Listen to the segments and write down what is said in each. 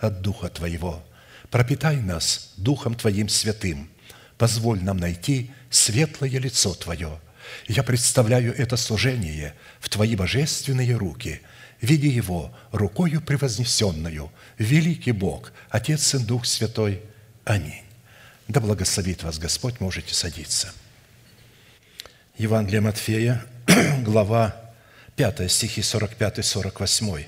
от Духа Твоего. Пропитай нас Духом Твоим святым. Позволь нам найти светлое лицо Твое. Я представляю это служение в Твои божественные руки. Види его рукою превознесенную, великий Бог, Отец и Дух Святой. Аминь. Да благословит вас Господь, можете садиться. Евангелие Матфея, глава 5, стихи 45-48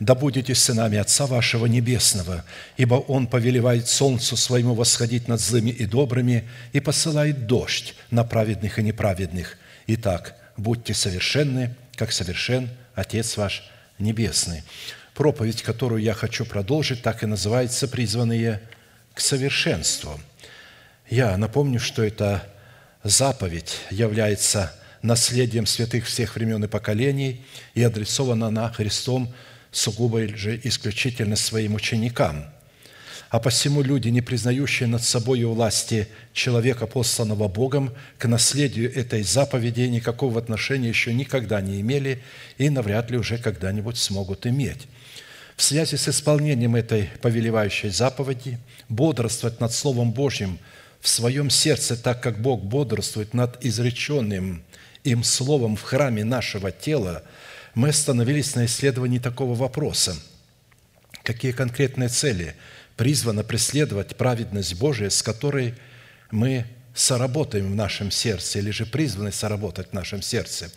да будете сынами Отца вашего Небесного, ибо Он повелевает солнцу своему восходить над злыми и добрыми и посылает дождь на праведных и неправедных. Итак, будьте совершенны, как совершен Отец ваш Небесный». Проповедь, которую я хочу продолжить, так и называется «Призванные к совершенству». Я напомню, что эта заповедь является наследием святых всех времен и поколений и адресована она Христом сугубо же исключительно своим ученикам. А посему люди, не признающие над собой власти человека, посланного Богом, к наследию этой заповеди никакого отношения еще никогда не имели и навряд ли уже когда-нибудь смогут иметь. В связи с исполнением этой повелевающей заповеди бодрствовать над Словом Божьим в своем сердце, так как Бог бодрствует над изреченным им Словом в храме нашего тела – мы остановились на исследовании такого вопроса. Какие конкретные цели призвано преследовать праведность Божия, с которой мы соработаем в нашем сердце или же призваны соработать в нашем сердце,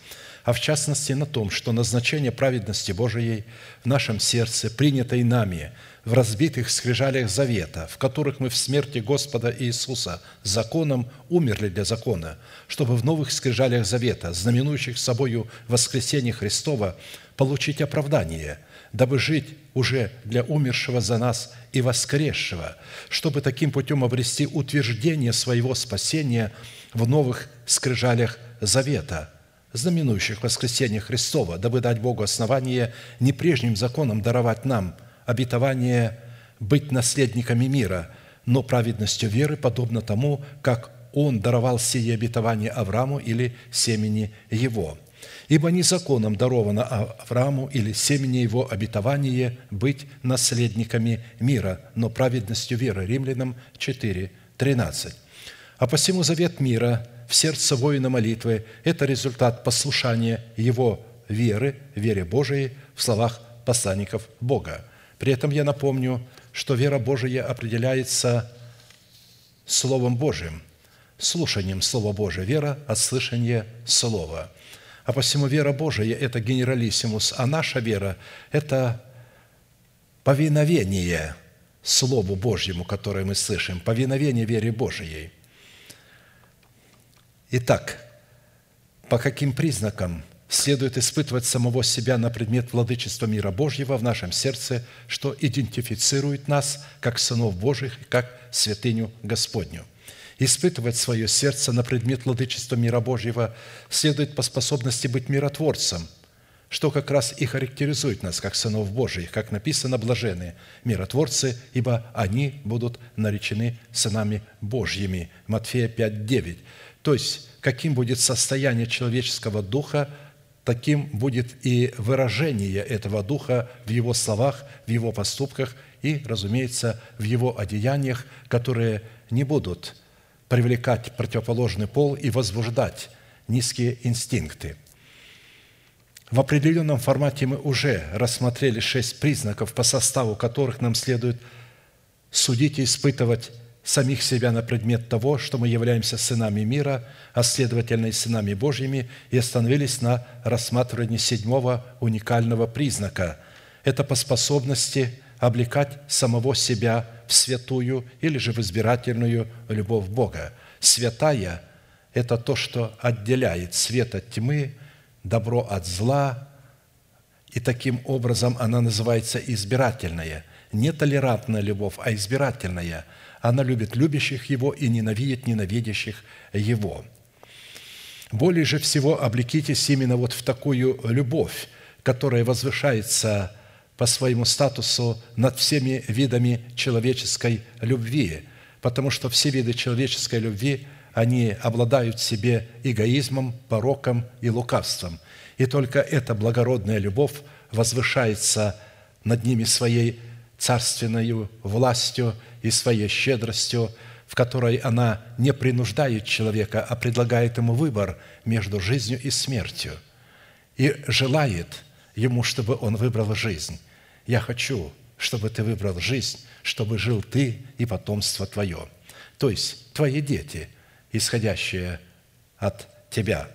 а в частности на том, что назначение праведности Божией в нашем сердце, принятой нами в разбитых скрижалях завета, в которых мы в смерти Господа Иисуса законом умерли для закона, чтобы в новых скрижалях завета, знаменующих собою воскресение Христова, получить оправдание, дабы жить уже для умершего за нас и воскресшего, чтобы таким путем обрести утверждение своего спасения в новых скрижалях завета, знаменующих воскресение Христова, дабы дать Богу основание не прежним законом даровать нам – обетование быть наследниками мира, но праведностью веры подобно тому, как Он даровал сие обетование Аврааму или семени его. Ибо не законом даровано Аврааму или семени его обетование быть наследниками мира, но праведностью веры. Римлянам 4, 13. А посему завет мира в сердце воина молитвы – это результат послушания его веры, вере Божией в словах посланников Бога – при этом я напомню, что вера Божия определяется Словом Божиим, слушанием Слова Божия. Вера от слышания Слова. А посему вера Божия – это генералиссимус, а наша вера – это повиновение Слову Божьему, которое мы слышим, повиновение вере Божией. Итак, по каким признакам – следует испытывать самого себя на предмет владычества мира Божьего в нашем сердце, что идентифицирует нас как сынов Божьих и как святыню Господню. Испытывать свое сердце на предмет владычества мира Божьего следует по способности быть миротворцем, что как раз и характеризует нас как сынов Божьих, как написано «блажены миротворцы, ибо они будут наречены сынами Божьими». Матфея 5, 9. То есть, каким будет состояние человеческого духа, таким будет и выражение этого духа в его словах, в его поступках и, разумеется, в его одеяниях, которые не будут привлекать противоположный пол и возбуждать низкие инстинкты. В определенном формате мы уже рассмотрели шесть признаков, по составу которых нам следует судить и испытывать самих себя на предмет того, что мы являемся сынами мира, а следовательно и сынами Божьими, и остановились на рассматривании седьмого уникального признака. Это по способности облекать самого себя в святую или же в избирательную любовь Бога. Святая – это то, что отделяет свет от тьмы, добро от зла, и таким образом она называется избирательная. Не толерантная любовь, а избирательная – она любит любящих Его и ненавидит ненавидящих Его. Более же всего облекитесь именно вот в такую любовь, которая возвышается по своему статусу над всеми видами человеческой любви, потому что все виды человеческой любви, они обладают в себе эгоизмом, пороком и лукавством. И только эта благородная любовь возвышается над ними своей царственной властью и своей щедростью, в которой она не принуждает человека, а предлагает ему выбор между жизнью и смертью и желает ему, чтобы он выбрал жизнь. Я хочу, чтобы ты выбрал жизнь, чтобы жил ты и потомство твое. То есть твои дети, исходящие от тебя.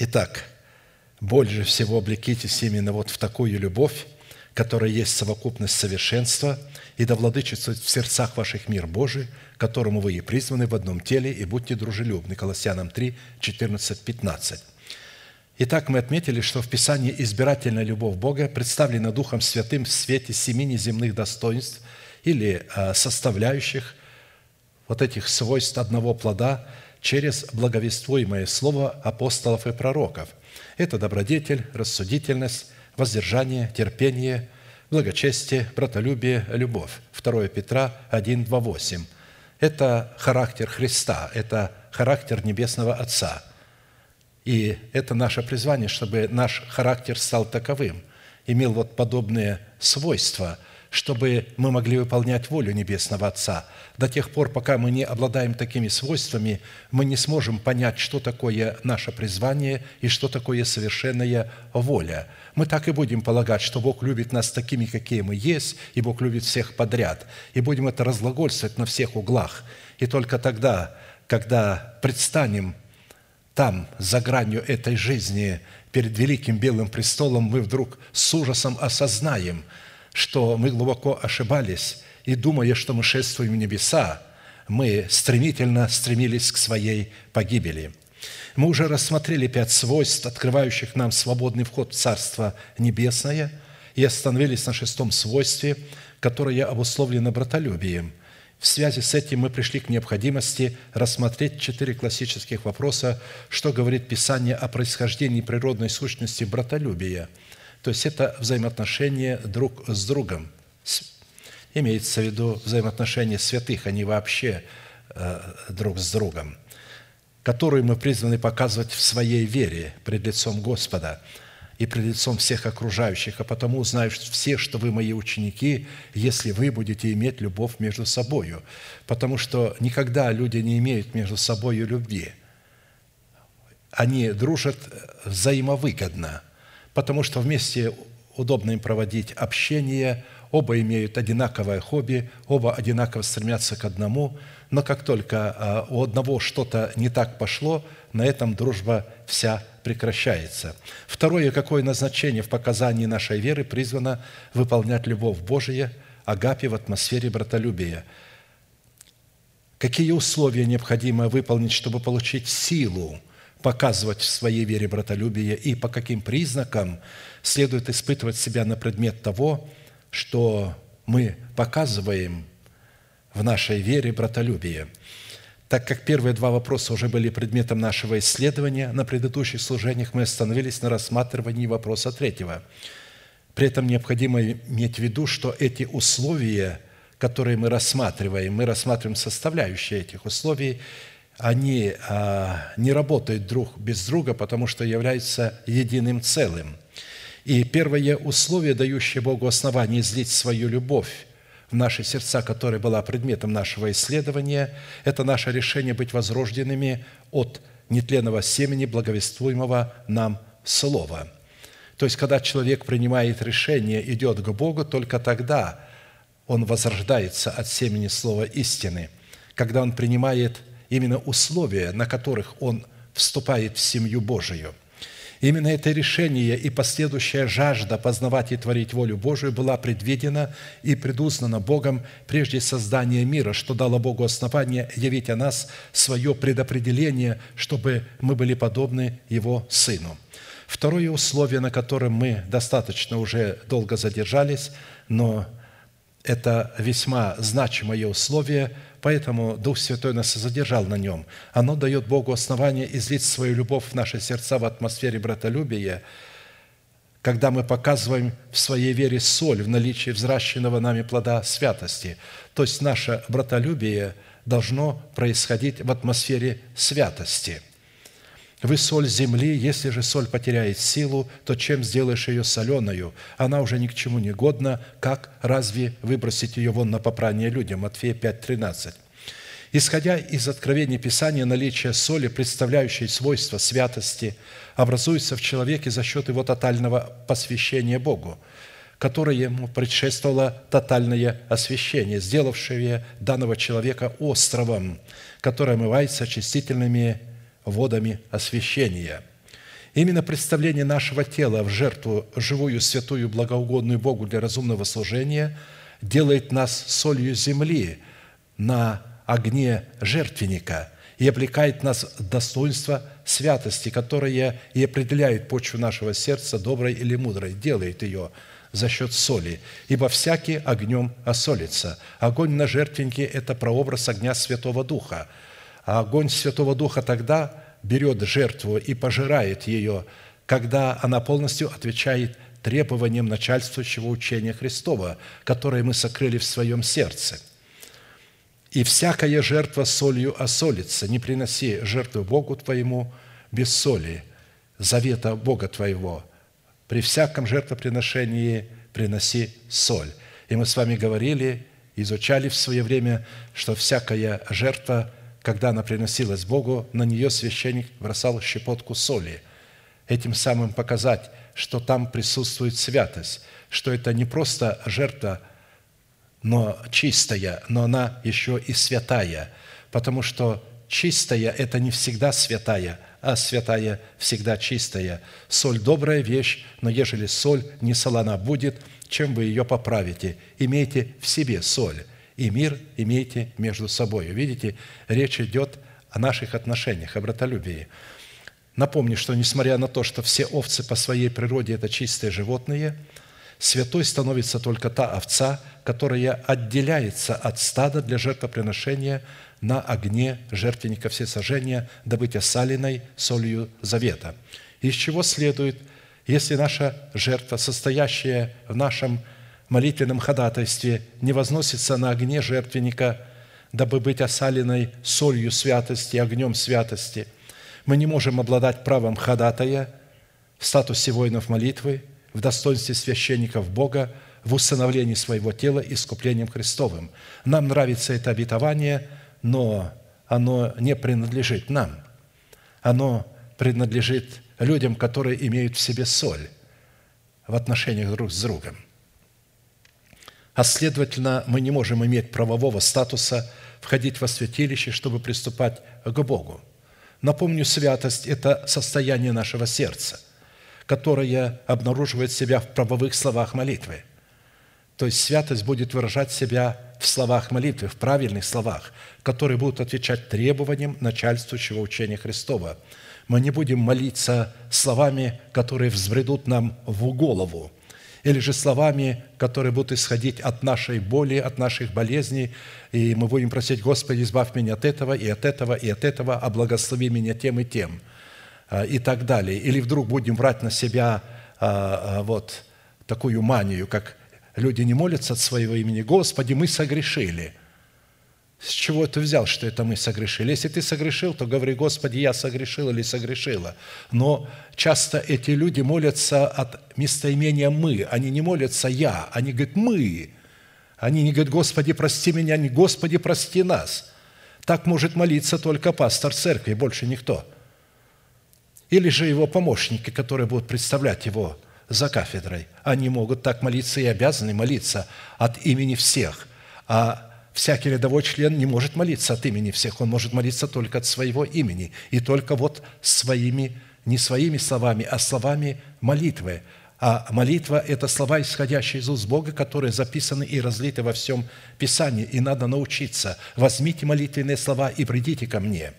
Итак, больше всего облекитесь именно вот в такую любовь, которая есть совокупность совершенства, и да владычествует в сердцах ваших мир Божий, которому вы и призваны в одном теле, и будьте дружелюбны». Колоссянам 3, 14, 15. Итак, мы отметили, что в Писании избирательная любовь Бога представлена Духом Святым в свете семи неземных достоинств или а, составляющих вот этих свойств одного плода через благовествуемое слово апостолов и пророков. Это добродетель, рассудительность, воздержание, терпение, благочестие, братолюбие, любовь. 2 Петра 1, 2, 8. Это характер Христа, это характер Небесного Отца. И это наше призвание, чтобы наш характер стал таковым, имел вот подобные свойства – чтобы мы могли выполнять волю Небесного Отца. До тех пор, пока мы не обладаем такими свойствами, мы не сможем понять, что такое наше призвание и что такое совершенная воля. Мы так и будем полагать, что Бог любит нас такими, какие мы есть, и Бог любит всех подряд. И будем это разглагольствовать на всех углах. И только тогда, когда предстанем там, за гранью этой жизни, перед великим белым престолом, мы вдруг с ужасом осознаем – что мы глубоко ошибались, и думая, что мы шествуем в небеса, мы стремительно стремились к своей погибели. Мы уже рассмотрели пять свойств, открывающих нам свободный вход в Царство Небесное, и остановились на шестом свойстве, которое обусловлено братолюбием. В связи с этим мы пришли к необходимости рассмотреть четыре классических вопроса, что говорит Писание о происхождении природной сущности братолюбия – то есть это взаимоотношения друг с другом. Имеется в виду взаимоотношения святых, а не вообще э, друг с другом, которую мы призваны показывать в своей вере пред лицом Господа и пред лицом всех окружающих, а потому узнают все, что вы мои ученики, если вы будете иметь любовь между собою. Потому что никогда люди не имеют между собой любви. Они дружат взаимовыгодно – потому что вместе удобно им проводить общение, оба имеют одинаковое хобби, оба одинаково стремятся к одному, но как только а, у одного что-то не так пошло, на этом дружба вся прекращается. Второе, какое назначение в показании нашей веры призвано выполнять любовь Божия, агапи в атмосфере братолюбия. Какие условия необходимо выполнить, чтобы получить силу показывать в своей вере братолюбие и по каким признакам следует испытывать себя на предмет того, что мы показываем в нашей вере братолюбие. Так как первые два вопроса уже были предметом нашего исследования, на предыдущих служениях мы остановились на рассматривании вопроса третьего. При этом необходимо иметь в виду, что эти условия, которые мы рассматриваем, мы рассматриваем составляющие этих условий, они а, не работают друг без друга, потому что являются единым целым. И первое условие, дающее Богу основание излить свою любовь в наши сердца, которая была предметом нашего исследования, это наше решение быть возрожденными от нетленного семени, благовествуемого нам Слова. То есть, когда человек принимает решение, идет к Богу, только тогда он возрождается от семени Слова истины, когда он принимает именно условия, на которых он вступает в семью Божию – Именно это решение и последующая жажда познавать и творить волю Божию была предвидена и предузнана Богом прежде создания мира, что дало Богу основание явить о нас свое предопределение, чтобы мы были подобны Его Сыну. Второе условие, на котором мы достаточно уже долго задержались, но это весьма значимое условие – Поэтому Дух Святой нас задержал на нем. Оно дает Богу основание излить свою любовь в наши сердца в атмосфере братолюбия, когда мы показываем в своей вере соль в наличии взращенного нами плода святости. То есть наше братолюбие должно происходить в атмосфере святости – вы соль земли, если же соль потеряет силу, то чем сделаешь ее соленою? Она уже ни к чему не годна, как разве выбросить ее вон на попрание людям? Матфея 5:13. Исходя из откровений Писания, наличие соли, представляющей свойства святости, образуется в человеке за счет его тотального посвящения Богу, которое ему предшествовало тотальное освящение, сделавшее данного человека островом, который омывается очистительными водами освящения. Именно представление нашего тела в жертву живую, святую, благоугодную Богу для разумного служения делает нас солью земли на огне жертвенника и облекает нас в достоинство святости, которое и определяет почву нашего сердца, доброй или мудрой, делает ее за счет соли, ибо всякий огнем осолится. Огонь на жертвеннике – это прообраз огня Святого Духа – а огонь Святого Духа тогда берет жертву и пожирает ее, когда она полностью отвечает требованиям начальствующего учения Христова, которое мы сокрыли в своем сердце. «И всякая жертва солью осолится, не приноси жертву Богу твоему без соли, завета Бога твоего. При всяком жертвоприношении приноси соль». И мы с вами говорили, изучали в свое время, что всякая жертва – когда она приносилась Богу, на нее священник бросал щепотку соли. Этим самым показать, что там присутствует святость, что это не просто жертва, но чистая, но она еще и святая, потому что чистая – это не всегда святая, а святая всегда чистая. Соль – добрая вещь, но ежели соль не солона будет, чем вы ее поправите? Имейте в себе соль – и мир имейте между собой. Видите, речь идет о наших отношениях, о братолюбии. Напомню, что несмотря на то, что все овцы по своей природе – это чистые животные, святой становится только та овца, которая отделяется от стада для жертвоприношения на огне жертвенника всесожжения, дабы быть осаленной солью завета. Из чего следует, если наша жертва, состоящая в нашем молитвенном ходатайстве не возносится на огне жертвенника, дабы быть осаленной солью святости, огнем святости. Мы не можем обладать правом ходатая в статусе воинов молитвы, в достоинстве священников Бога, в усыновлении своего тела искуплением Христовым. Нам нравится это обетование, но оно не принадлежит нам. Оно принадлежит людям, которые имеют в себе соль в отношениях друг с другом а следовательно, мы не можем иметь правового статуса входить во святилище, чтобы приступать к Богу. Напомню, святость – это состояние нашего сердца, которое обнаруживает себя в правовых словах молитвы. То есть святость будет выражать себя в словах молитвы, в правильных словах, которые будут отвечать требованиям начальствующего учения Христова. Мы не будем молиться словами, которые взбредут нам в голову – или же словами, которые будут исходить от нашей боли, от наших болезней, и мы будем просить, Господи, избавь меня от этого, и от этого, и от этого, а благослови меня тем и тем, а, и так далее. Или вдруг будем брать на себя а, а, вот такую манию, как люди не молятся от своего имени, «Господи, мы согрешили». С чего ты взял, что это мы согрешили? Если ты согрешил, то говори, Господи, я согрешил или согрешила. Но часто эти люди молятся от местоимения «мы». Они не молятся «я», они говорят «мы». Они не говорят, Господи, прости меня, они, Господи, прости нас. Так может молиться только пастор церкви, больше никто. Или же его помощники, которые будут представлять его за кафедрой. Они могут так молиться и обязаны молиться от имени всех. А всякий рядовой член не может молиться от имени всех, он может молиться только от своего имени. И только вот своими, не своими словами, а словами молитвы. А молитва – это слова, исходящие из уст Бога, которые записаны и разлиты во всем Писании. И надо научиться. «Возьмите молитвенные слова и придите ко мне».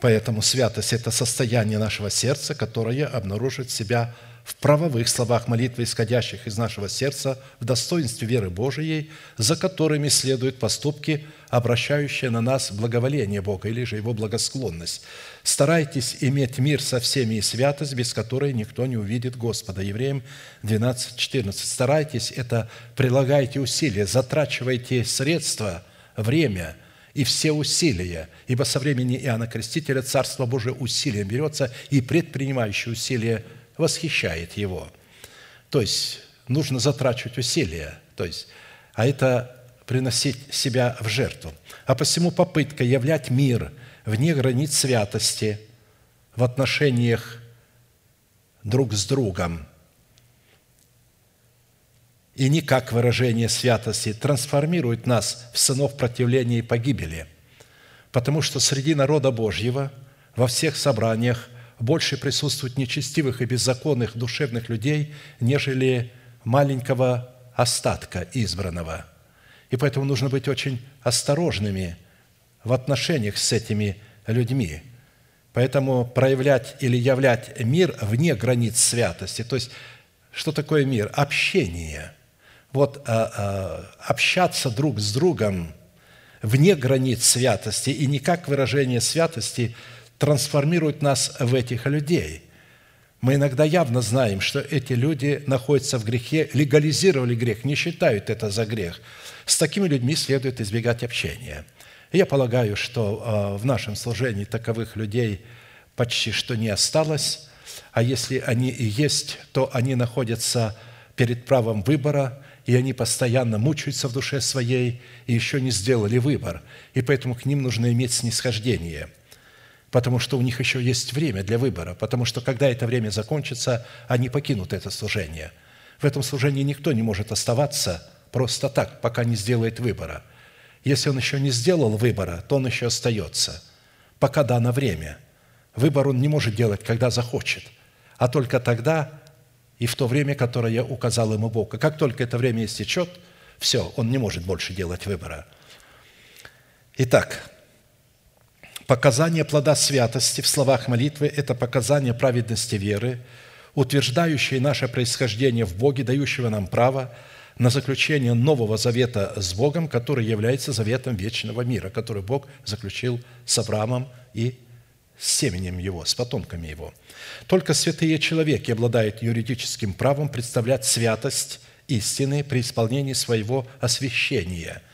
Поэтому святость – это состояние нашего сердца, которое обнаружит себя в правовых словах молитвы, исходящих из нашего сердца, в достоинстве веры Божией, за которыми следуют поступки, обращающие на нас благоволение Бога или же Его благосклонность. Старайтесь иметь мир со всеми и святость, без которой никто не увидит Господа. Евреям 12, 14. Старайтесь это, прилагайте усилия, затрачивайте средства, время и все усилия, ибо со времени Иоанна Крестителя Царство Божие усилием берется, и предпринимающие усилия – восхищает его. То есть нужно затрачивать усилия, то есть, а это приносить себя в жертву. А посему попытка являть мир вне границ святости в отношениях друг с другом и не как выражение святости трансформирует нас в сынов противления и погибели, потому что среди народа Божьего во всех собраниях больше присутствует нечестивых и беззаконных душевных людей, нежели маленького остатка избранного. И поэтому нужно быть очень осторожными в отношениях с этими людьми. Поэтому проявлять или являть мир вне границ святости. То есть, что такое мир? Общение. Вот а, а, общаться друг с другом вне границ святости и не как выражение святости – трансформирует нас в этих людей. Мы иногда явно знаем, что эти люди находятся в грехе, легализировали грех, не считают это за грех. С такими людьми следует избегать общения. я полагаю, что а, в нашем служении таковых людей почти что не осталось, а если они и есть, то они находятся перед правом выбора, и они постоянно мучаются в душе своей и еще не сделали выбор. И поэтому к ним нужно иметь снисхождение – потому что у них еще есть время для выбора, потому что когда это время закончится, они покинут это служение. В этом служении никто не может оставаться просто так, пока не сделает выбора. Если он еще не сделал выбора, то он еще остается, пока дано время. Выбор он не может делать, когда захочет, а только тогда и в то время, которое указал ему Бог. И как только это время истечет, все, он не может больше делать выбора. Итак, Показание плода святости в словах молитвы – это показание праведности веры, утверждающее наше происхождение в Боге, дающего нам право на заключение нового завета с Богом, который является заветом вечного мира, который Бог заключил с Авраамом и с семенем его, с потомками его. Только святые человеки обладают юридическим правом представлять святость истины при исполнении своего освящения –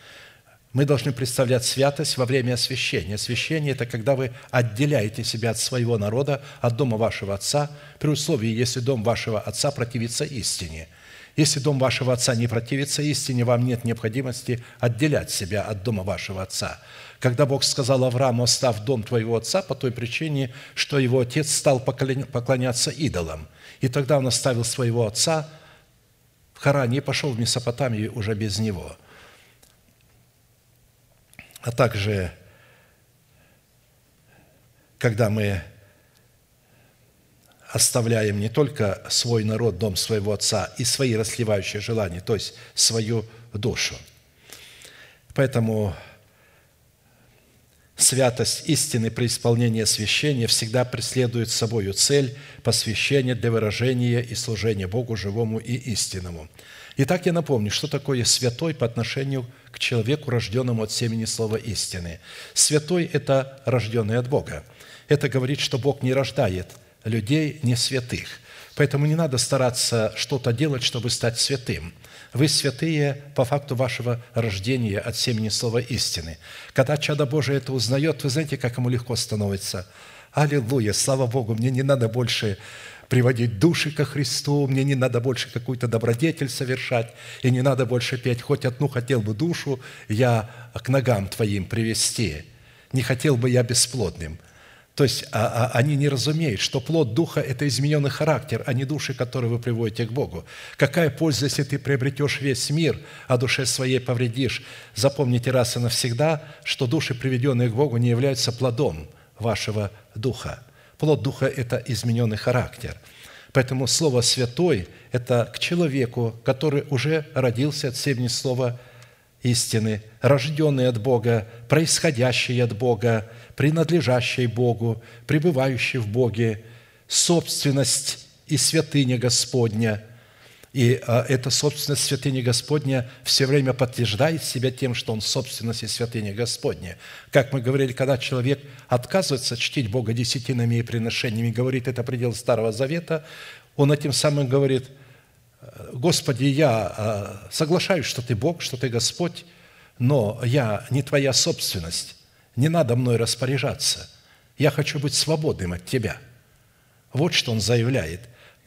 мы должны представлять святость во время освящения. Освящение – это когда вы отделяете себя от своего народа, от дома вашего отца, при условии, если дом вашего отца противится истине. Если дом вашего отца не противится истине, вам нет необходимости отделять себя от дома вашего отца. Когда Бог сказал Аврааму, оставь дом твоего отца по той причине, что его отец стал поклоняться идолам. И тогда он оставил своего отца в Харане и пошел в Месопотамию уже без него – а также когда мы оставляем не только свой народ, дом своего отца и свои расливающие желания, то есть свою душу. Поэтому святость истины при исполнении освящения всегда преследует собою цель посвящения для выражения и служения Богу живому и истинному – Итак, я напомню, что такое святой по отношению к человеку, рожденному от семени слова истины. Святой – это рожденный от Бога. Это говорит, что Бог не рождает людей не святых. Поэтому не надо стараться что-то делать, чтобы стать святым. Вы святые по факту вашего рождения от семени слова истины. Когда чадо Божие это узнает, вы знаете, как ему легко становится. Аллилуйя, слава Богу, мне не надо больше приводить души ко Христу, мне не надо больше какую-то добродетель совершать, и не надо больше петь, хоть одну хотел бы душу я к ногам Твоим привести, не хотел бы я бесплодным – то есть а, а, они не разумеют, что плод Духа – это измененный характер, а не души, которые вы приводите к Богу. Какая польза, если ты приобретешь весь мир, а душе своей повредишь? Запомните раз и навсегда, что души, приведенные к Богу, не являются плодом вашего Духа. Плод Духа – это измененный характер. Поэтому Слово «святой» – это к человеку, который уже родился от семени Слова истины, рожденный от Бога, происходящий от Бога, принадлежащий Богу, пребывающий в Боге, собственность и святыня Господня. И а, эта собственность святыни Господня все время подтверждает себя тем, что он собственность и святыня Господня. Как мы говорили, когда человек отказывается чтить Бога десятинами и приношениями, говорит, это предел Старого Завета, он этим самым говорит, Господи, я а, соглашаюсь, что Ты Бог, что Ты Господь, но я не Твоя собственность не надо мной распоряжаться. Я хочу быть свободным от тебя. Вот что он заявляет.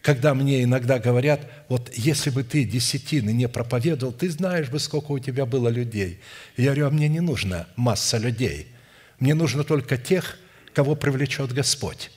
Когда мне иногда говорят, вот если бы ты десятины не проповедовал, ты знаешь бы, сколько у тебя было людей. Я говорю, а мне не нужна масса людей. Мне нужно только тех, кого привлечет Господь.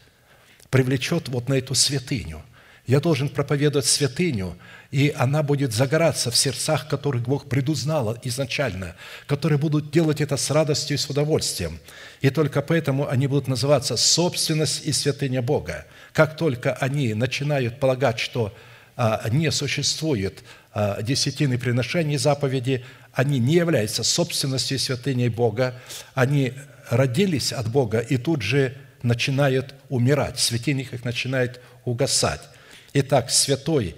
Привлечет вот на эту святыню – я должен проповедовать святыню, и она будет загораться в сердцах, которых Бог предузнал изначально, которые будут делать это с радостью и с удовольствием. И только поэтому они будут называться собственность и святыня Бога. Как только они начинают полагать, что а, не существует а, десятины приношений заповеди, они не являются собственностью и святыней Бога, они родились от Бога и тут же начинают умирать, светильник их начинает угасать. Итак, святой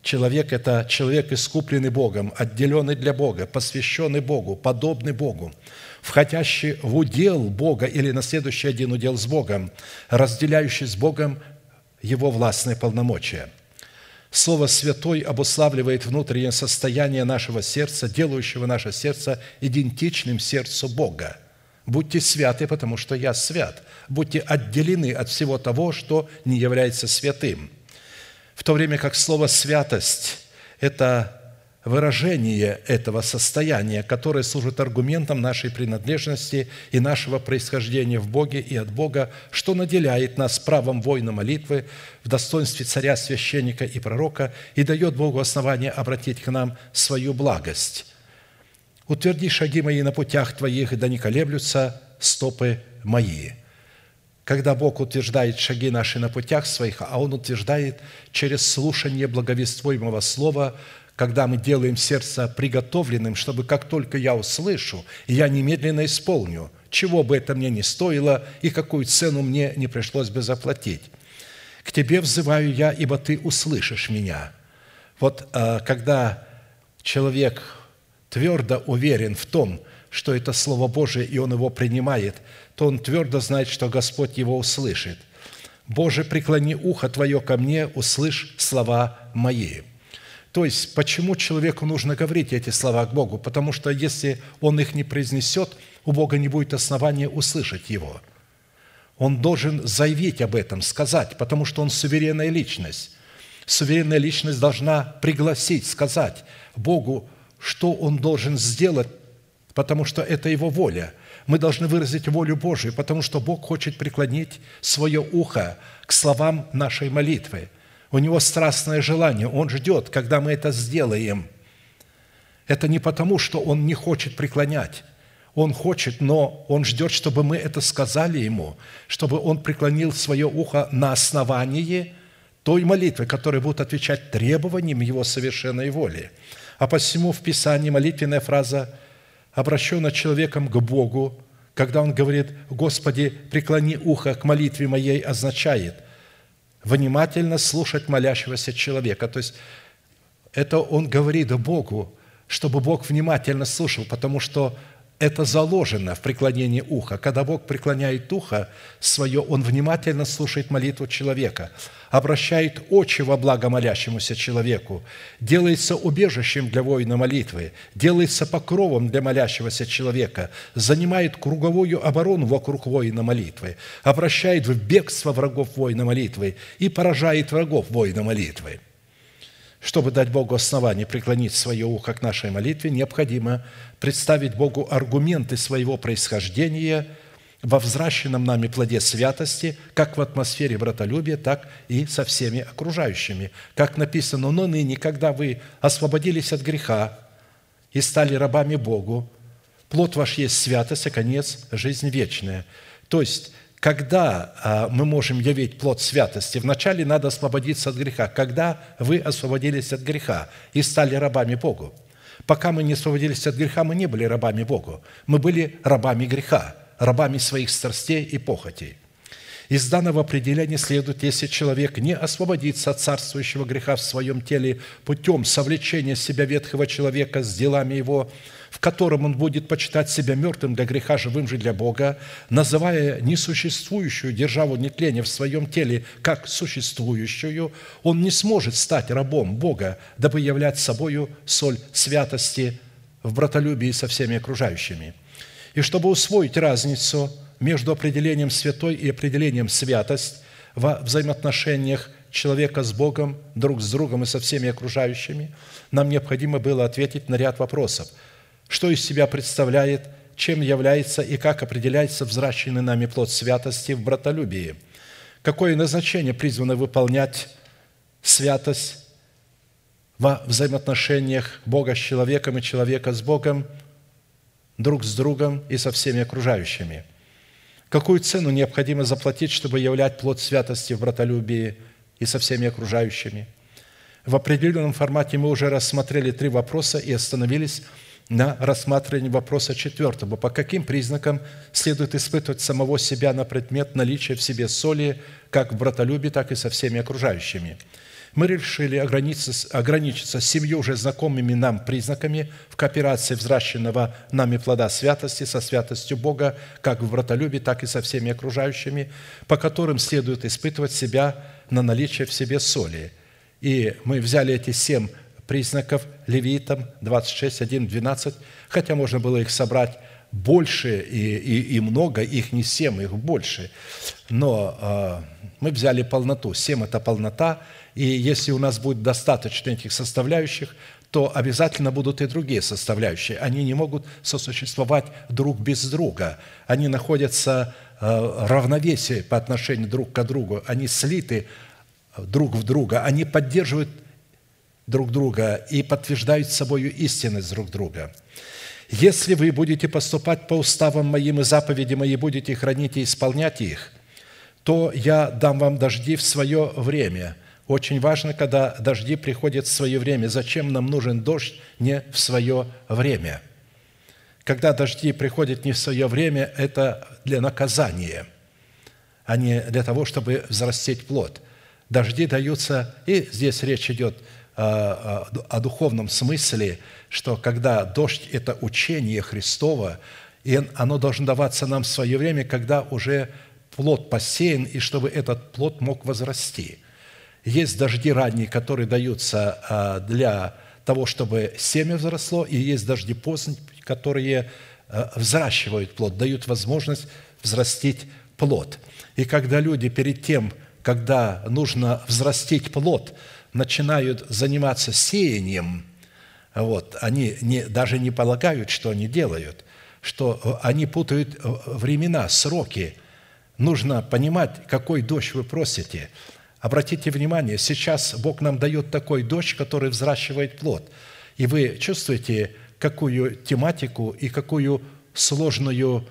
человек – это человек, искупленный Богом, отделенный для Бога, посвященный Богу, подобный Богу, входящий в удел Бога или на следующий один удел с Богом, разделяющий с Богом Его властные полномочия. Слово «святой» обуславливает внутреннее состояние нашего сердца, делающего наше сердце идентичным сердцу Бога. Будьте святы, потому что я свят. Будьте отделены от всего того, что не является святым – в то время как слово «святость» – это выражение этого состояния, которое служит аргументом нашей принадлежности и нашего происхождения в Боге и от Бога, что наделяет нас правом воина молитвы в достоинстве царя, священника и пророка и дает Богу основание обратить к нам свою благость. «Утверди шаги мои на путях твоих, да не колеблются стопы мои» когда Бог утверждает шаги наши на путях своих, а Он утверждает через слушание благовествуемого слова, когда мы делаем сердце приготовленным, чтобы как только я услышу, я немедленно исполню, чего бы это мне ни стоило и какую цену мне не пришлось бы заплатить. К Тебе взываю я, ибо Ты услышишь меня. Вот а, когда человек твердо уверен в том, что это Слово Божие, и он его принимает – то он твердо знает, что Господь его услышит. «Боже, преклони ухо Твое ко мне, услышь слова мои». То есть, почему человеку нужно говорить эти слова к Богу? Потому что если он их не произнесет, у Бога не будет основания услышать его. Он должен заявить об этом, сказать, потому что он суверенная личность. Суверенная личность должна пригласить, сказать Богу, что он должен сделать, потому что это его воля – мы должны выразить волю Божию, потому что Бог хочет преклонить свое ухо к словам нашей молитвы. У Него страстное желание, Он ждет, когда мы это сделаем. Это не потому, что Он не хочет преклонять. Он хочет, но Он ждет, чтобы мы это сказали Ему, чтобы Он преклонил свое ухо на основании той молитвы, которая будет отвечать требованиям Его совершенной воли. А посему в Писании молитвенная фраза обращена человеком к Богу, когда он говорит, «Господи, преклони ухо к молитве моей», означает внимательно слушать молящегося человека. То есть это он говорит Богу, чтобы Бог внимательно слушал, потому что это заложено в преклонении уха. Когда Бог преклоняет ухо свое, Он внимательно слушает молитву человека, обращает очи во благо молящемуся человеку, делается убежищем для воина молитвы, делается покровом для молящегося человека, занимает круговую оборону вокруг воина молитвы, обращает в бегство врагов воина молитвы и поражает врагов воина молитвы. Чтобы дать Богу основание преклонить свое ухо к нашей молитве, необходимо представить Богу аргументы своего происхождения во взращенном нами плоде святости, как в атмосфере братолюбия, так и со всеми окружающими. Как написано, «Но ныне, когда вы освободились от греха и стали рабами Богу, плод ваш есть святость, а конец – жизнь вечная». То есть, когда а, мы можем явить плод святости? Вначале надо освободиться от греха. Когда вы освободились от греха и стали рабами Богу? Пока мы не освободились от греха, мы не были рабами Богу. Мы были рабами греха, рабами своих страстей и похотей. Из данного определения следует, если человек не освободится от царствующего греха в своем теле путем совлечения себя ветхого человека с делами его, в котором он будет почитать себя мертвым для греха, живым же для Бога, называя несуществующую державу нетления в своем теле как существующую, он не сможет стать рабом Бога, дабы являть собою соль святости в братолюбии со всеми окружающими. И чтобы усвоить разницу между определением святой и определением святость во взаимоотношениях человека с Богом, друг с другом и со всеми окружающими, нам необходимо было ответить на ряд вопросов – что из себя представляет, чем является и как определяется взращенный нами плод святости в братолюбии, какое назначение призвано выполнять святость во взаимоотношениях Бога с человеком и человека с Богом, друг с другом и со всеми окружающими. Какую цену необходимо заплатить, чтобы являть плод святости в братолюбии и со всеми окружающими? В определенном формате мы уже рассмотрели три вопроса и остановились на рассматривание вопроса четвертого. По каким признакам следует испытывать самого себя на предмет наличия в себе соли, как в братолюбии, так и со всеми окружающими? Мы решили ограничиться, ограничиться семью уже знакомыми нам признаками в кооперации взращенного нами плода святости со святостью Бога, как в братолюбии, так и со всеми окружающими, по которым следует испытывать себя на наличие в себе соли. И мы взяли эти семь признаков левитам 26, 1, 12, хотя можно было их собрать больше и, и, и много, их не семь, их больше. Но э, мы взяли полноту. Семь – это полнота, и если у нас будет достаточно этих составляющих, то обязательно будут и другие составляющие. Они не могут сосуществовать друг без друга. Они находятся э, в равновесии по отношению друг к другу. Они слиты друг в друга. Они поддерживают друг друга и подтверждают собою истинность друг друга. Если вы будете поступать по уставам моим и заповеди мои, будете хранить и исполнять их, то я дам вам дожди в свое время. Очень важно, когда дожди приходят в свое время. Зачем нам нужен дождь не в свое время? Когда дожди приходят не в свое время, это для наказания, а не для того, чтобы взрастить плод. Дожди даются, и здесь речь идет – о духовном смысле, что когда дождь – это учение Христово, и оно должно даваться нам в свое время, когда уже плод посеян, и чтобы этот плод мог возрасти. Есть дожди ранние, которые даются а, для того, чтобы семя взросло, и есть дожди поздние, которые а, взращивают плод, дают возможность взрастить плод. И когда люди перед тем, когда нужно взрастить плод – начинают заниматься сеянием, вот, они не, даже не полагают, что они делают, что они путают времена, сроки. Нужно понимать, какой дождь вы просите. Обратите внимание, сейчас Бог нам дает такой дождь, который взращивает плод. И вы чувствуете, какую тематику и какую сложную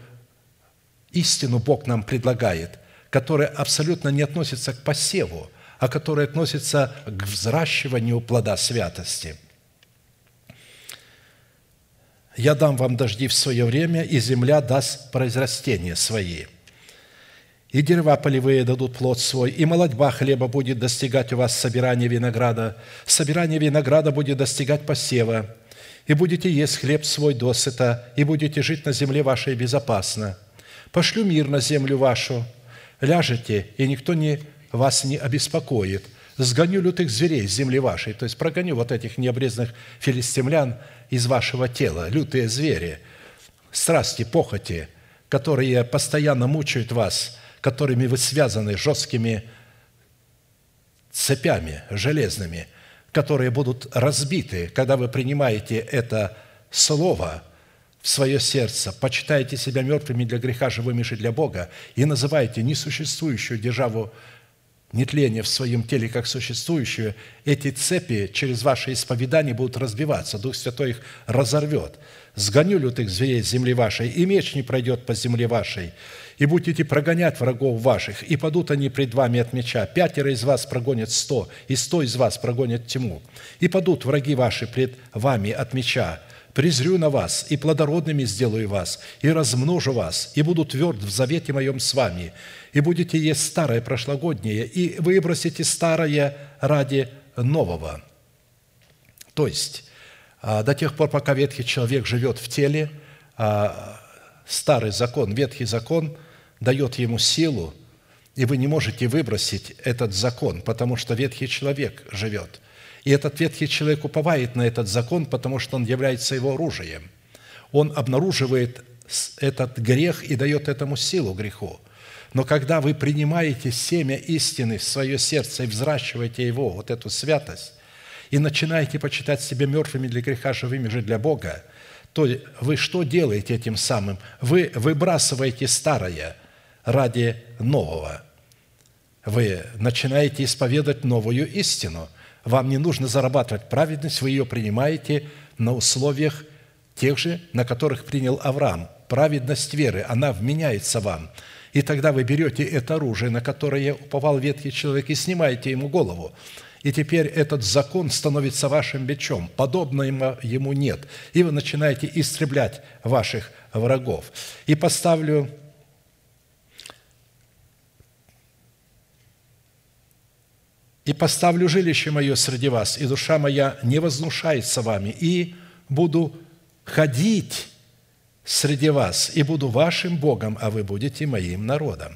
истину Бог нам предлагает, которая абсолютно не относится к посеву, а которое относится к взращиванию плода святости. «Я дам вам дожди в свое время, и земля даст произрастения свои. И дерева полевые дадут плод свой, и молодьба хлеба будет достигать у вас собирания винограда, собирание винограда будет достигать посева, и будете есть хлеб свой досыта, и будете жить на земле вашей безопасно. Пошлю мир на землю вашу, ляжете, и никто не, вас не обеспокоит. Сгоню лютых зверей с земли вашей, то есть прогоню вот этих необрезанных филистимлян из вашего тела, лютые звери, страсти, похоти, которые постоянно мучают вас, которыми вы связаны жесткими цепями железными, которые будут разбиты, когда вы принимаете это слово в свое сердце, почитаете себя мертвыми для греха, живыми же для Бога, и называете несуществующую державу нетления в своем теле как существующую, эти цепи через ваше исповедание будут разбиваться. Дух Святой их разорвет. «Сгоню лютых зверей с земли вашей, и меч не пройдет по земле вашей, и будете прогонять врагов ваших, и падут они пред вами от меча. Пятеро из вас прогонят сто, и сто из вас прогонят тьму. И падут враги ваши пред вами от меча. Презрю на вас, и плодородными сделаю вас, и размножу вас, и буду тверд в завете моем с вами, и будете есть старое прошлогоднее, и выбросите старое ради нового». То есть, а, до тех пор, пока ветхий человек живет в теле, а, старый закон, ветхий закон дает ему силу, и вы не можете выбросить этот закон, потому что ветхий человек живет. И этот ветхий человек уповает на этот закон, потому что он является его оружием. Он обнаруживает этот грех и дает этому силу греху. Но когда вы принимаете семя истины в свое сердце и взращиваете его, вот эту святость, и начинаете почитать себя мертвыми для греха, живыми же для Бога, то вы что делаете этим самым? Вы выбрасываете старое ради нового. Вы начинаете исповедать новую истину. Вам не нужно зарабатывать праведность, вы ее принимаете на условиях тех же, на которых принял Авраам. Праведность веры, она вменяется вам. И тогда вы берете это оружие, на которое уповал ветхий человек, и снимаете ему голову и теперь этот закон становится вашим бичом, подобного ему нет, и вы начинаете истреблять ваших врагов. И поставлю «И поставлю жилище мое среди вас, и душа моя не вознушается вами, и буду ходить среди вас, и буду вашим Богом, а вы будете моим народом».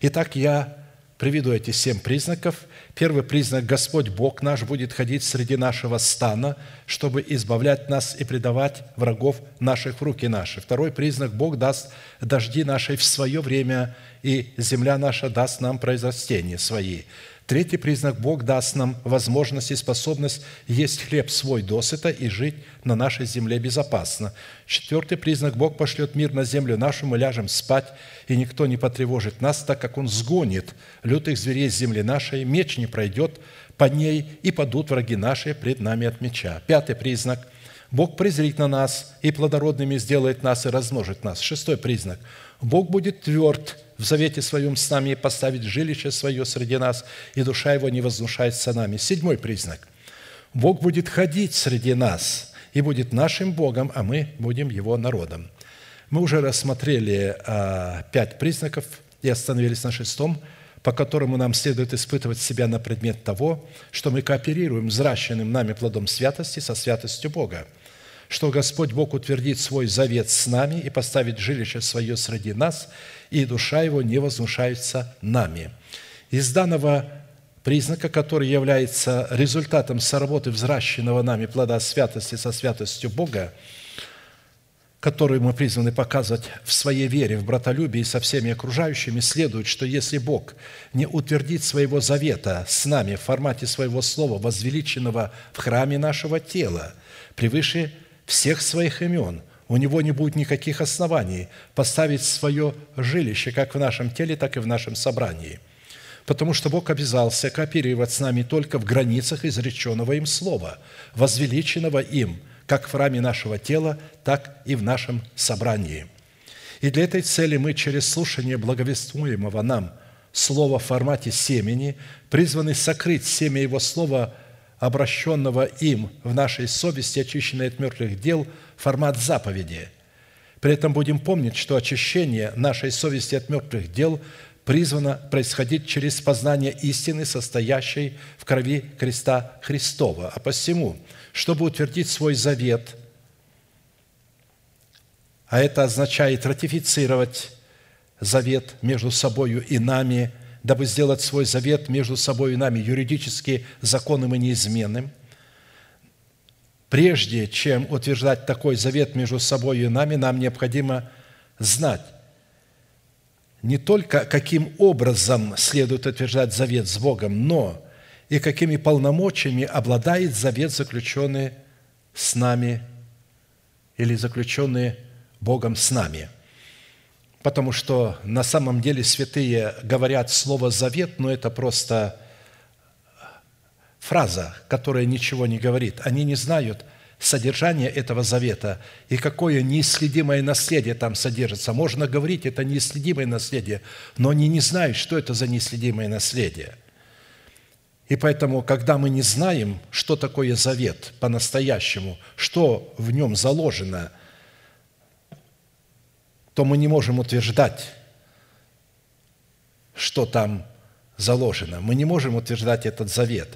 Итак, я приведу эти семь признаков, Первый признак – Господь Бог наш будет ходить среди нашего стана, чтобы избавлять нас и предавать врагов наших в руки наши. Второй признак – Бог даст дожди нашей в свое время, и земля наша даст нам произрастения свои. Третий признак – Бог даст нам возможность и способность есть хлеб свой досыта и жить на нашей земле безопасно. Четвертый признак – Бог пошлет мир на землю нашу, мы ляжем спать, и никто не потревожит нас, так как Он сгонит лютых зверей с земли нашей, меч не пройдет по ней, и падут враги наши пред нами от меча. Пятый признак – Бог презрит на нас, и плодородными сделает нас, и размножит нас. Шестой признак – Бог будет тверд в завете своем с нами и поставить жилище свое среди нас, и душа его не вознушается нами. Седьмой признак. Бог будет ходить среди нас и будет нашим Богом, а мы будем Его народом. Мы уже рассмотрели а, пять признаков и остановились на шестом, по которому нам следует испытывать себя на предмет того, что мы кооперируем взращенным нами плодом святости со святостью Бога – что Господь Бог утвердит свой завет с нами и поставит жилище свое среди нас, и душа его не вознушается нами». Из данного признака, который является результатом соработы взращенного нами плода святости со святостью Бога, которую мы призваны показывать в своей вере, в братолюбии со всеми окружающими, следует, что если Бог не утвердит своего завета с нами в формате своего слова, возвеличенного в храме нашего тела, превыше всех своих имен. У него не будет никаких оснований поставить свое жилище как в нашем теле, так и в нашем собрании. Потому что Бог обязался кооперировать с нами только в границах изреченного им слова, возвеличенного им, как в храме нашего тела, так и в нашем собрании. И для этой цели мы через слушание благовествуемого нам слова в формате семени призваны сокрыть семя Его Слова – обращенного им в нашей совести, очищенной от мертвых дел, формат заповеди. При этом будем помнить, что очищение нашей совести от мертвых дел призвано происходить через познание истины, состоящей в крови креста Христова. А посему, чтобы утвердить свой завет а это означает ратифицировать завет между собою и нами, дабы сделать свой завет между собой и нами юридически законным и неизменным. Прежде чем утверждать такой завет между собой и нами, нам необходимо знать не только каким образом следует утверждать завет с Богом, но и какими полномочиями обладает завет, заключенный с нами или заключенный Богом с нами – потому что на самом деле святые говорят слово «завет», но это просто фраза, которая ничего не говорит. Они не знают содержание этого завета и какое неисследимое наследие там содержится. Можно говорить, это неисследимое наследие, но они не знают, что это за неисследимое наследие. И поэтому, когда мы не знаем, что такое завет по-настоящему, что в нем заложено – то мы не можем утверждать, что там заложено. Мы не можем утверждать этот завет.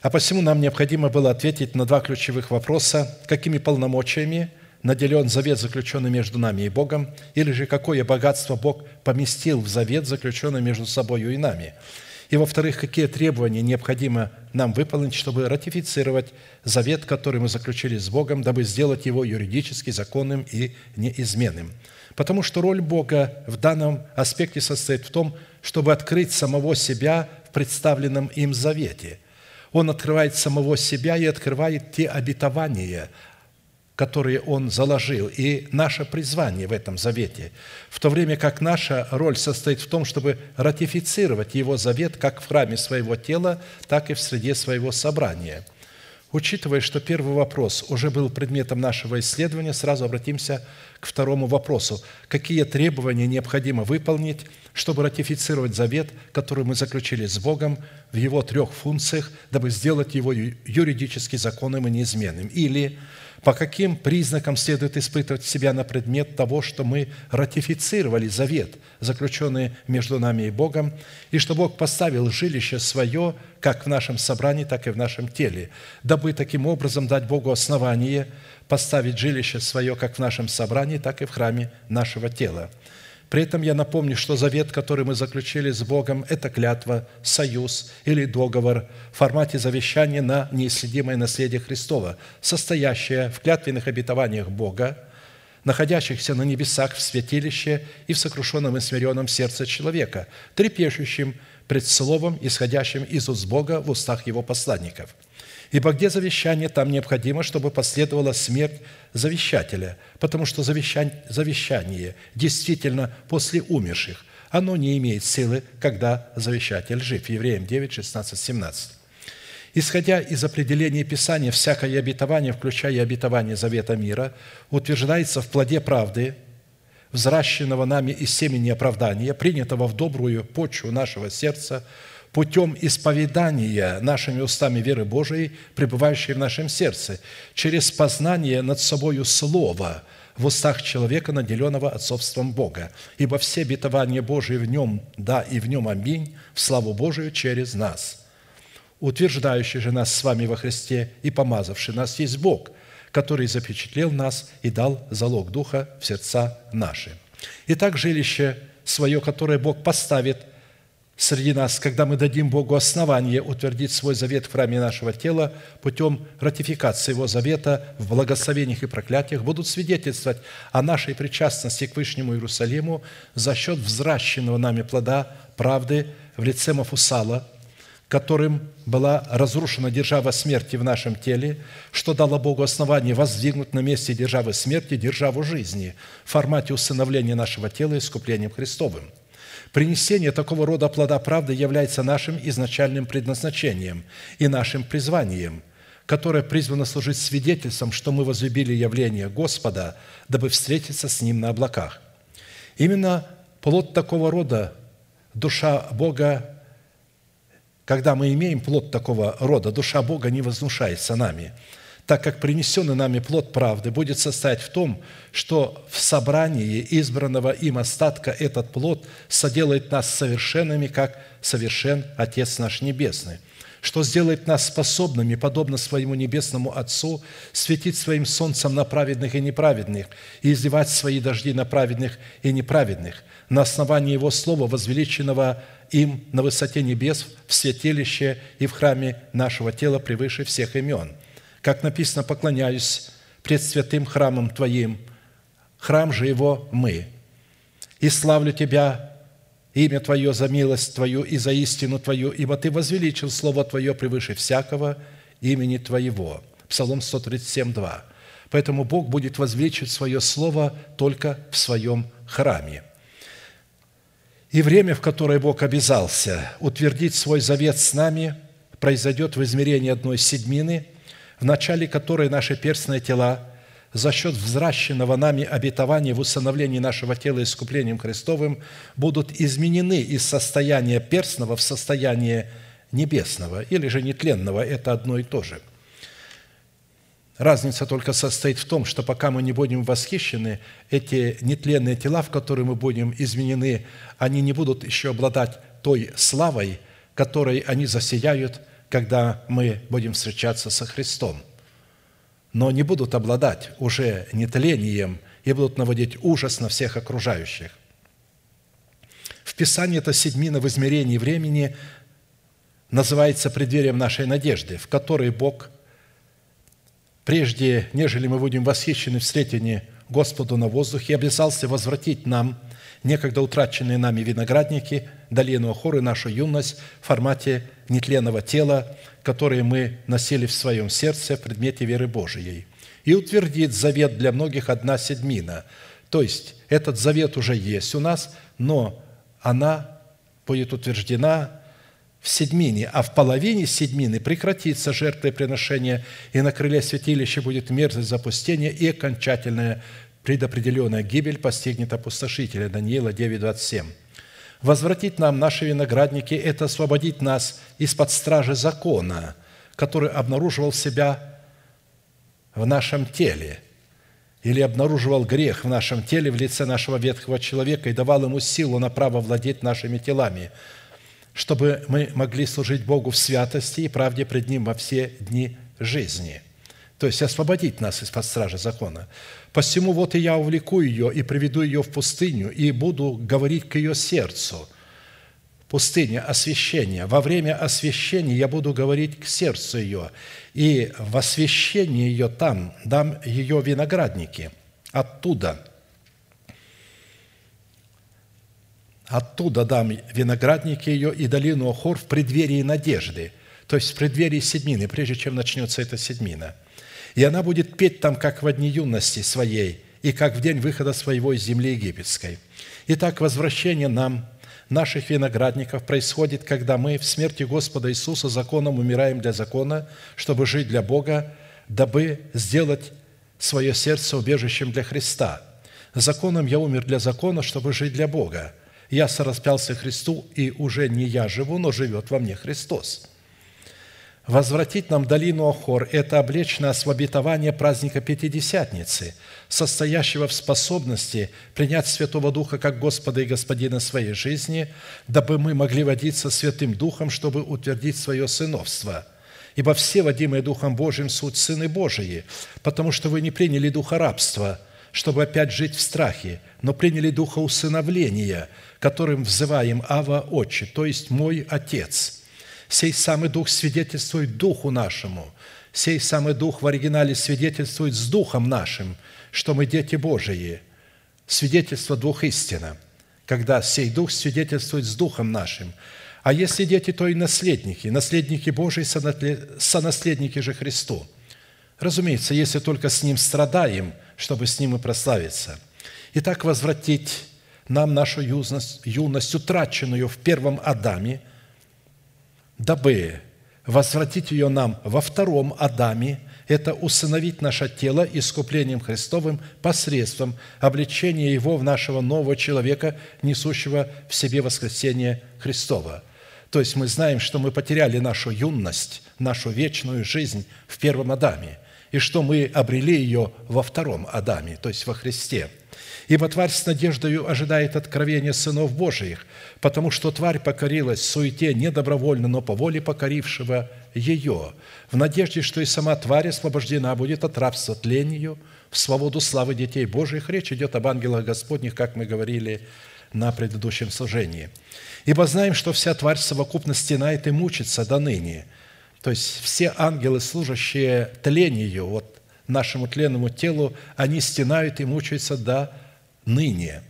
А посему нам необходимо было ответить на два ключевых вопроса. Какими полномочиями наделен завет, заключенный между нами и Богом, или же какое богатство Бог поместил в завет, заключенный между собой и нами – и, во-вторых, какие требования необходимо нам выполнить, чтобы ратифицировать завет, который мы заключили с Богом, дабы сделать его юридически законным и неизменным. Потому что роль Бога в данном аспекте состоит в том, чтобы открыть самого себя в представленном им завете. Он открывает самого себя и открывает те обетования, которые Он заложил, и наше призвание в этом завете, в то время как наша роль состоит в том, чтобы ратифицировать Его завет как в храме своего тела, так и в среде своего собрания. Учитывая, что первый вопрос уже был предметом нашего исследования, сразу обратимся к второму вопросу. Какие требования необходимо выполнить, чтобы ратифицировать завет, который мы заключили с Богом в его трех функциях, дабы сделать его юридически законным и неизменным? Или по каким признакам следует испытывать себя на предмет того, что мы ратифицировали завет, заключенный между нами и Богом, и что Бог поставил жилище свое как в нашем собрании, так и в нашем теле, дабы таким образом дать Богу основание поставить жилище свое как в нашем собрании, так и в храме нашего тела – при этом я напомню, что завет, который мы заключили с Богом, это клятва, союз или договор в формате завещания на неисследимое наследие Христова, состоящее в клятвенных обетованиях Бога, находящихся на небесах в святилище и в сокрушенном и смиренном сердце человека, трепещущим пред словом, исходящим из уст Бога в устах Его посланников – Ибо где завещание, там необходимо, чтобы последовала смерть завещателя, потому что завещание действительно после умерших, оно не имеет силы, когда завещатель жив. Евреям 9, 16, 17. Исходя из определения Писания, всякое обетование, включая обетование завета мира, утверждается в плоде правды, взращенного нами из семени оправдания, принятого в добрую почву нашего сердца, путем исповедания нашими устами веры Божией, пребывающей в нашем сердце, через познание над собою Слова в устах человека, наделенного отцовством Бога. Ибо все обетования Божии в нем, да, и в нем аминь, в славу Божию через нас. Утверждающий же нас с вами во Христе и помазавший нас есть Бог, который запечатлел нас и дал залог Духа в сердца наши. Итак, жилище свое, которое Бог поставит – среди нас, когда мы дадим Богу основание утвердить свой завет в храме нашего тела путем ратификации Его завета в благословениях и проклятиях, будут свидетельствовать о нашей причастности к Вышнему Иерусалиму за счет взращенного нами плода правды в лице Мафусала, которым была разрушена держава смерти в нашем теле, что дало Богу основание воздвигнуть на месте державы смерти державу жизни в формате усыновления нашего тела искуплением Христовым – Принесение такого рода плода правды является нашим изначальным предназначением и нашим призванием, которое призвано служить свидетельством, что мы возлюбили явление Господа, дабы встретиться с Ним на облаках. Именно плод такого рода, душа Бога, когда мы имеем плод такого рода, душа Бога не вознушается нами – так как принесенный нами плод правды будет состоять в том, что в собрании избранного им остатка этот плод соделает нас совершенными, как совершен Отец наш Небесный. что сделает нас способными, подобно своему небесному Отцу, светить своим солнцем на праведных и неправедных и изливать свои дожди на праведных и неправедных, на основании Его Слова, возвеличенного им на высоте небес, в святилище и в храме нашего тела превыше всех имен. Как написано, поклоняюсь пред святым храмом Твоим, храм же Его мы. И славлю Тебя, имя Твое за милость Твою и за истину Твою, ибо Ты возвеличил Слово Твое превыше всякого имени Твоего». Псалом 137, 2. Поэтому Бог будет возвеличивать Свое Слово только в Своем храме. И время, в которое Бог обязался утвердить свой завет с нами, произойдет в измерении одной седьмины, в начале которой наши перстные тела за счет взращенного нами обетования в усыновлении нашего тела искуплением Христовым будут изменены из состояния перстного в состояние небесного или же нетленного. Это одно и то же – Разница только состоит в том, что пока мы не будем восхищены, эти нетленные тела, в которые мы будем изменены, они не будут еще обладать той славой, которой они засияют, когда мы будем встречаться со Христом. Но не будут обладать уже нетлением и будут наводить ужас на всех окружающих. В Писании это седьмина в измерении времени называется преддверием нашей надежды, в которой Бог – прежде, нежели мы будем восхищены встретине Господу на воздухе, обязался возвратить нам некогда утраченные нами виноградники, долину Охоры, нашу юность в формате нетленного тела, которые мы носили в своем сердце в предмете веры Божией. И утвердит завет для многих одна седьмина. То есть, этот завет уже есть у нас, но она будет утверждена в седьмине, а в половине седьмины прекратится жертвоприношение, и на крыле святилища будет мерзость запустения и окончательная предопределенная гибель постигнет опустошителя». Даниила 9, 27. «Возвратить нам наши виноградники – это освободить нас из-под стражи закона, который обнаруживал себя в нашем теле, или обнаруживал грех в нашем теле в лице нашего ветхого человека и давал ему силу на право владеть нашими телами – чтобы мы могли служить Богу в святости и правде пред Ним во все дни жизни». То есть освободить нас из-под стражи закона. «Посему вот и я увлеку ее и приведу ее в пустыню, и буду говорить к ее сердцу». Пустыня – освящение. Во время освящения я буду говорить к сердцу ее, и в освящении ее там дам ее виноградники. Оттуда – Оттуда дам виноградники ее и долину Охор в преддверии надежды, то есть в преддверии седмины, прежде чем начнется эта седмина. И она будет петь там, как в дни юности своей, и как в день выхода своего из земли египетской. Итак, возвращение нам наших виноградников происходит, когда мы в смерти Господа Иисуса законом умираем для закона, чтобы жить для Бога, дабы сделать свое сердце убежищем для Христа. Законом я умер для закона, чтобы жить для Бога – я сораспялся Христу, и уже не я живу, но живет во мне Христос. Возвратить нам долину Охор – это облечь нас в обетование праздника Пятидесятницы, состоящего в способности принять Святого Духа как Господа и Господина своей жизни, дабы мы могли водиться Святым Духом, чтобы утвердить свое сыновство. Ибо все, водимые Духом Божиим, суть Сыны Божии, потому что вы не приняли Духа рабства, чтобы опять жить в страхе, но приняли Духа усыновления – которым взываем Ава Отче, то есть мой Отец. Сей самый Дух свидетельствует Духу нашему, сей самый Дух в оригинале свидетельствует с Духом нашим, что мы дети Божии. Свидетельство двух истина, когда сей Дух свидетельствует с Духом нашим. А если дети, то и наследники, наследники Божии, сонаследники же Христу. Разумеется, если только с Ним страдаем, чтобы с Ним и прославиться. Итак, возвратить нам нашу юность, юность, утраченную в первом Адаме, дабы возвратить ее нам во втором Адаме, это усыновить наше тело искуплением Христовым посредством обличения его в нашего нового человека, несущего в себе воскресение Христова. То есть мы знаем, что мы потеряли нашу юность, нашу вечную жизнь в первом Адаме. и что мы обрели ее во втором Адаме, то есть во Христе. Ибо тварь с надеждою ожидает откровения сынов Божиих, потому что тварь покорилась суете не добровольно, но по воле покорившего ее, в надежде, что и сама тварь освобождена будет от рабства тлению в свободу славы детей Божиих. Речь идет об ангелах Господних, как мы говорили на предыдущем служении. Ибо знаем, что вся тварь совокупно стенает и мучится до ныне. То есть все ангелы, служащие тлению, вот нашему тленному телу, они стенают и мучаются до ныне.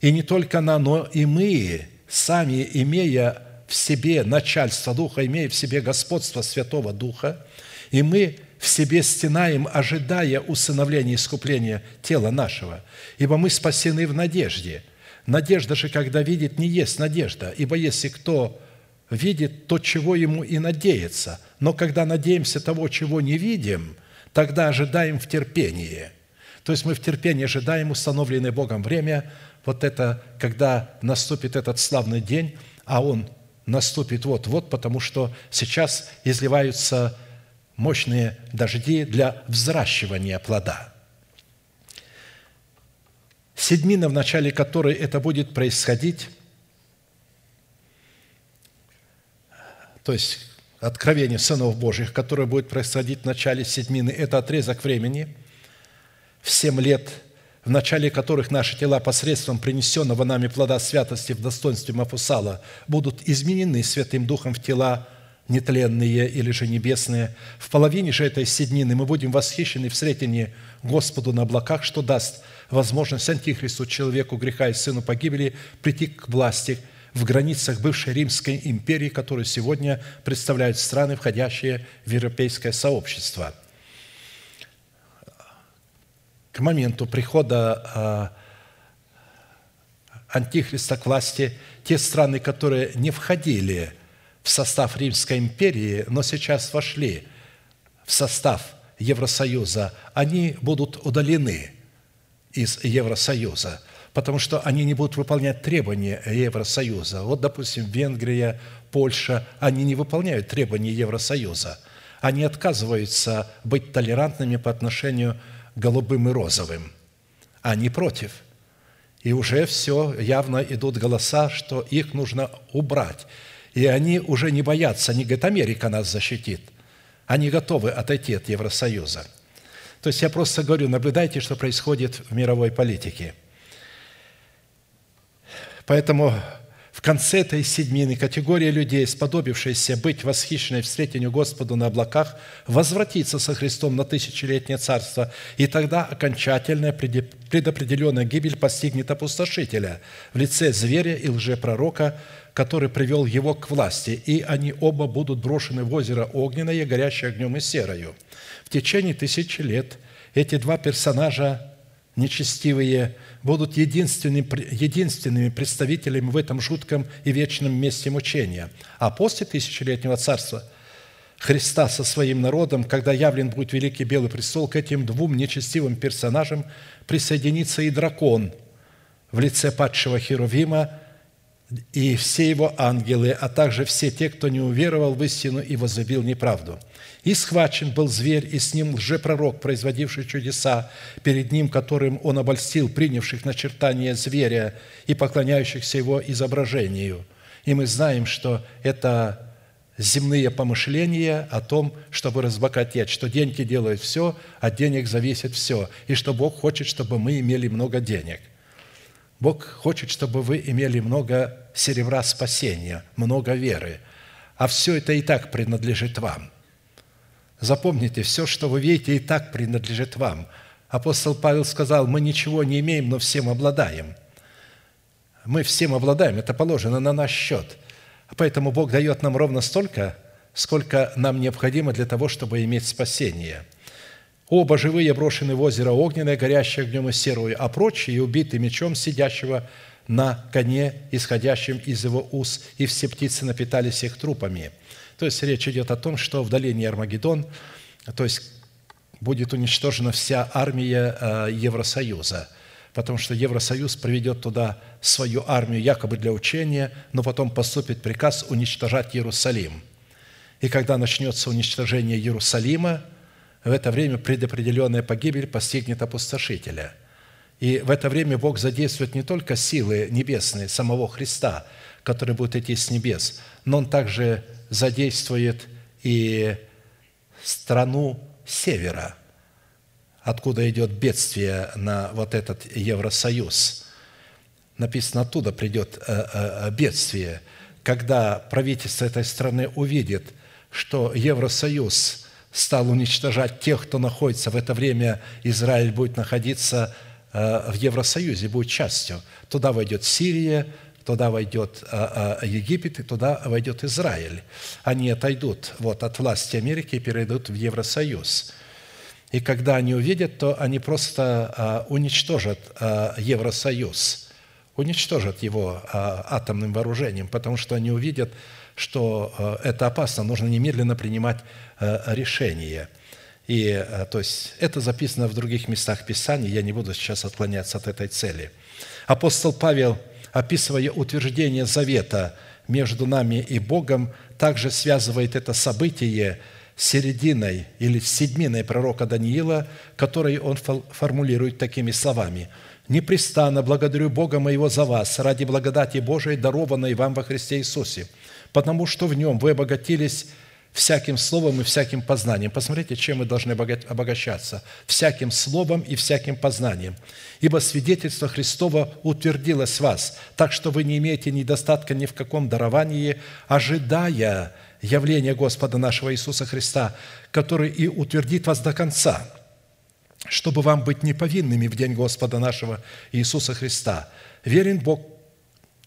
И не только она, но и мы, сами имея в себе начальство Духа, имея в себе господство Святого Духа, и мы в себе стенаем, ожидая усыновления и искупления тела нашего, ибо мы спасены в надежде. Надежда же, когда видит, не есть надежда, ибо если кто видит то, чего ему и надеется, но когда надеемся того, чего не видим, тогда ожидаем в терпении. То есть мы в терпении ожидаем установленное Богом время, вот это, когда наступит этот славный день, а он наступит вот-вот, потому что сейчас изливаются мощные дожди для взращивания плода. Седьмина, в начале которой это будет происходить, то есть откровение сынов Божьих, которое будет происходить в начале седьмины, это отрезок времени в семь лет – в начале которых наши тела посредством принесенного нами плода святости в достоинстве Мафусала будут изменены Святым Духом в тела нетленные или же небесные. В половине же этой седнины мы будем восхищены в сретении Господу на облаках, что даст возможность Антихристу, человеку греха и сыну погибели, прийти к власти в границах бывшей Римской империи, которую сегодня представляют страны, входящие в европейское сообщество – к моменту прихода а, Антихриста к власти, те страны, которые не входили в состав Римской империи, но сейчас вошли в состав Евросоюза, они будут удалены из Евросоюза, потому что они не будут выполнять требования Евросоюза. Вот, допустим, Венгрия, Польша, они не выполняют требования Евросоюза. Они отказываются быть толерантными по отношению голубым и розовым, а не против. И уже все, явно идут голоса, что их нужно убрать. И они уже не боятся, они говорят, Америка нас защитит. Они готовы отойти от Евросоюза. То есть я просто говорю, наблюдайте, что происходит в мировой политике. Поэтому конце этой седьмины категория людей, сподобившаяся быть восхищенной встретению Господу на облаках, возвратится со Христом на тысячелетнее царство, и тогда окончательная предопределенная гибель постигнет опустошителя в лице зверя и лжепророка, который привел его к власти, и они оба будут брошены в озеро огненное, горящее огнем и серою. В течение тысячи лет эти два персонажа нечестивые будут единственными, единственными представителями в этом жутком и вечном месте мучения. А после тысячелетнего царства Христа со своим народом, когда явлен будет великий белый престол, к этим двум нечестивым персонажам присоединится и дракон в лице падшего Херувима и все его ангелы, а также все те, кто не уверовал в истину и возлюбил неправду – и схвачен был зверь, и с ним лжепророк, производивший чудеса, перед ним, которым он обольстил принявших начертание зверя и поклоняющихся его изображению. И мы знаем, что это земные помышления о том, чтобы разбогатеть, что деньги делают все, от денег зависит все, и что Бог хочет, чтобы мы имели много денег. Бог хочет, чтобы вы имели много серебра спасения, много веры, а все это и так принадлежит вам – Запомните, все, что вы видите, и так принадлежит вам. Апостол Павел сказал, мы ничего не имеем, но всем обладаем. Мы всем обладаем, это положено на наш счет. Поэтому Бог дает нам ровно столько, сколько нам необходимо для того, чтобы иметь спасение. Оба живые брошены в озеро огненное, горящее огнем и серую, а прочие убиты мечом сидящего на коне, исходящим из его уст, и все птицы напитались их трупами – то есть речь идет о том, что в долине Армагеддон, то есть будет уничтожена вся армия э, Евросоюза, потому что Евросоюз приведет туда свою армию якобы для учения, но потом поступит приказ уничтожать Иерусалим. И когда начнется уничтожение Иерусалима, в это время предопределенная погибель постигнет опустошителя. И в это время Бог задействует не только силы небесные самого Христа, который будет идти с небес, но Он также задействует и страну севера, откуда идет бедствие на вот этот Евросоюз. Написано, оттуда придет э, э, бедствие, когда правительство этой страны увидит, что Евросоюз стал уничтожать тех, кто находится в это время, Израиль будет находиться э, в Евросоюзе, будет частью. Туда войдет Сирия, туда войдет Египет, и туда войдет Израиль. Они отойдут вот, от власти Америки и перейдут в Евросоюз. И когда они увидят, то они просто уничтожат Евросоюз, уничтожат его атомным вооружением, потому что они увидят, что это опасно, нужно немедленно принимать решение. И, то есть, это записано в других местах Писания, я не буду сейчас отклоняться от этой цели. Апостол Павел – описывая утверждение завета между нами и Богом, также связывает это событие с серединой или с седьминой пророка Даниила, который он формулирует такими словами. «Непрестанно благодарю Бога моего за вас ради благодати Божией, дарованной вам во Христе Иисусе, потому что в нем вы обогатились всяким словом и всяким познанием. Посмотрите, чем мы должны обогащаться. Всяким словом и всяким познанием. Ибо свидетельство Христово утвердилось в вас, так что вы не имеете недостатка ни в каком даровании, ожидая явления Господа нашего Иисуса Христа, который и утвердит вас до конца, чтобы вам быть неповинными в день Господа нашего Иисуса Христа. Верен Бог,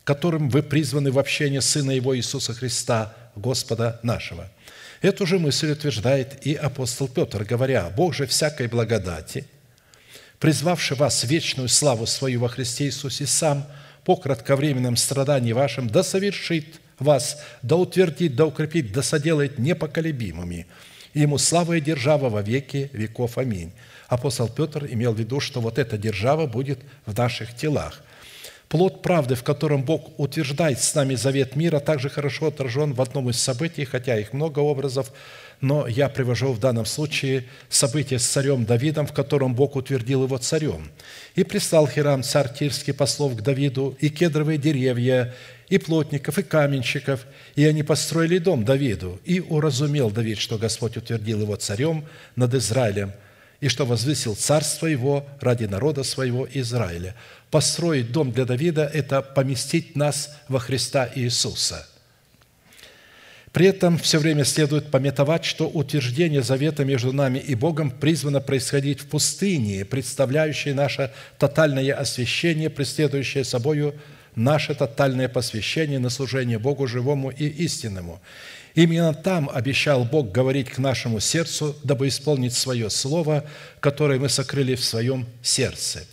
которым вы призваны в общение Сына Его Иисуса Христа, Господа нашего – Эту же мысль утверждает и апостол Петр, говоря, «Бог же всякой благодати, призвавший вас в вечную славу свою во Христе Иисусе сам, по кратковременном страдании вашим, да совершит вас, да утвердит, да укрепит, да соделает непоколебимыми. Ему слава и держава во веки веков. Аминь». Апостол Петр имел в виду, что вот эта держава будет в наших телах – Плод правды, в котором Бог утверждает с нами завет мира, также хорошо отражен в одном из событий, хотя их много образов, но я привожу в данном случае событие с царем Давидом, в котором Бог утвердил его царем. «И прислал Хирам, царь Тирский, послов к Давиду, и кедровые деревья, и плотников, и каменщиков, и они построили дом Давиду. И уразумел Давид, что Господь утвердил его царем над Израилем, и что возвысил царство его ради народа своего Израиля. Построить дом для Давида – это поместить нас во Христа Иисуса. При этом все время следует пометовать, что утверждение завета между нами и Богом призвано происходить в пустыне, представляющей наше тотальное освящение, преследующее собою наше тотальное посвящение на служение Богу живому и истинному – Именно там обещал Бог говорить к нашему сердцу, дабы исполнить свое слово, которое мы сокрыли в своем сердце.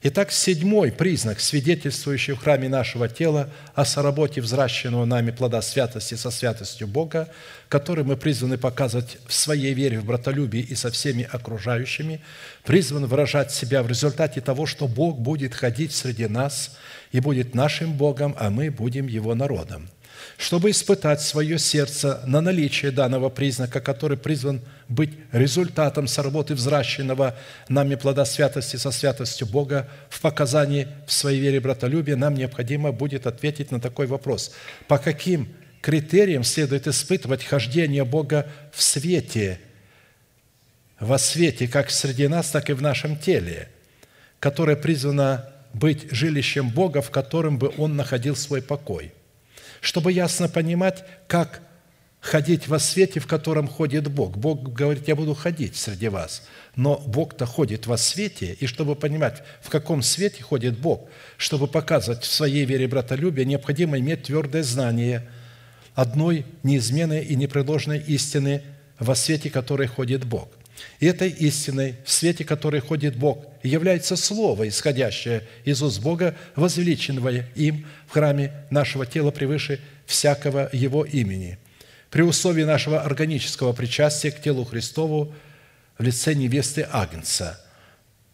Итак, седьмой признак, свидетельствующий в храме нашего тела о соработе взращенного нами плода святости со святостью Бога, который мы призваны показывать в своей вере в братолюбии и со всеми окружающими, призван выражать себя в результате того, что Бог будет ходить среди нас и будет нашим Богом, а мы будем Его народом – чтобы испытать свое сердце на наличие данного признака, который призван быть результатом сработы взращенного нами плода святости со святостью Бога в показании в своей вере братолюбия, нам необходимо будет ответить на такой вопрос. По каким критериям следует испытывать хождение Бога в свете, во свете как среди нас, так и в нашем теле, которое призвано быть жилищем Бога, в котором бы Он находил свой покой – чтобы ясно понимать, как ходить во свете, в котором ходит Бог. Бог говорит, я буду ходить среди вас. Но Бог-то ходит во свете, и чтобы понимать, в каком свете ходит Бог, чтобы показывать в своей вере братолюбие, необходимо иметь твердое знание одной неизменной и непреложной истины во свете, которой ходит Бог. И этой истиной, в свете которой ходит Бог, является Слово, исходящее из уст Бога, возвеличенное им в храме нашего тела превыше всякого Его имени, при условии нашего органического причастия к телу Христову в лице невесты Агнца –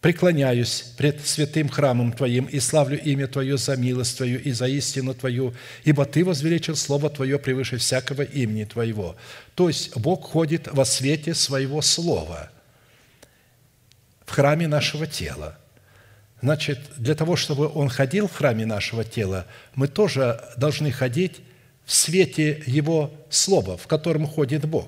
преклоняюсь пред святым храмом Твоим и славлю имя Твое за милость Твою и за истину Твою, ибо Ты возвеличил Слово Твое превыше всякого имени Твоего». То есть Бог ходит во свете Своего Слова – в храме нашего тела. Значит, для того, чтобы Он ходил в храме нашего тела, мы тоже должны ходить в свете Его Слова, в котором ходит Бог.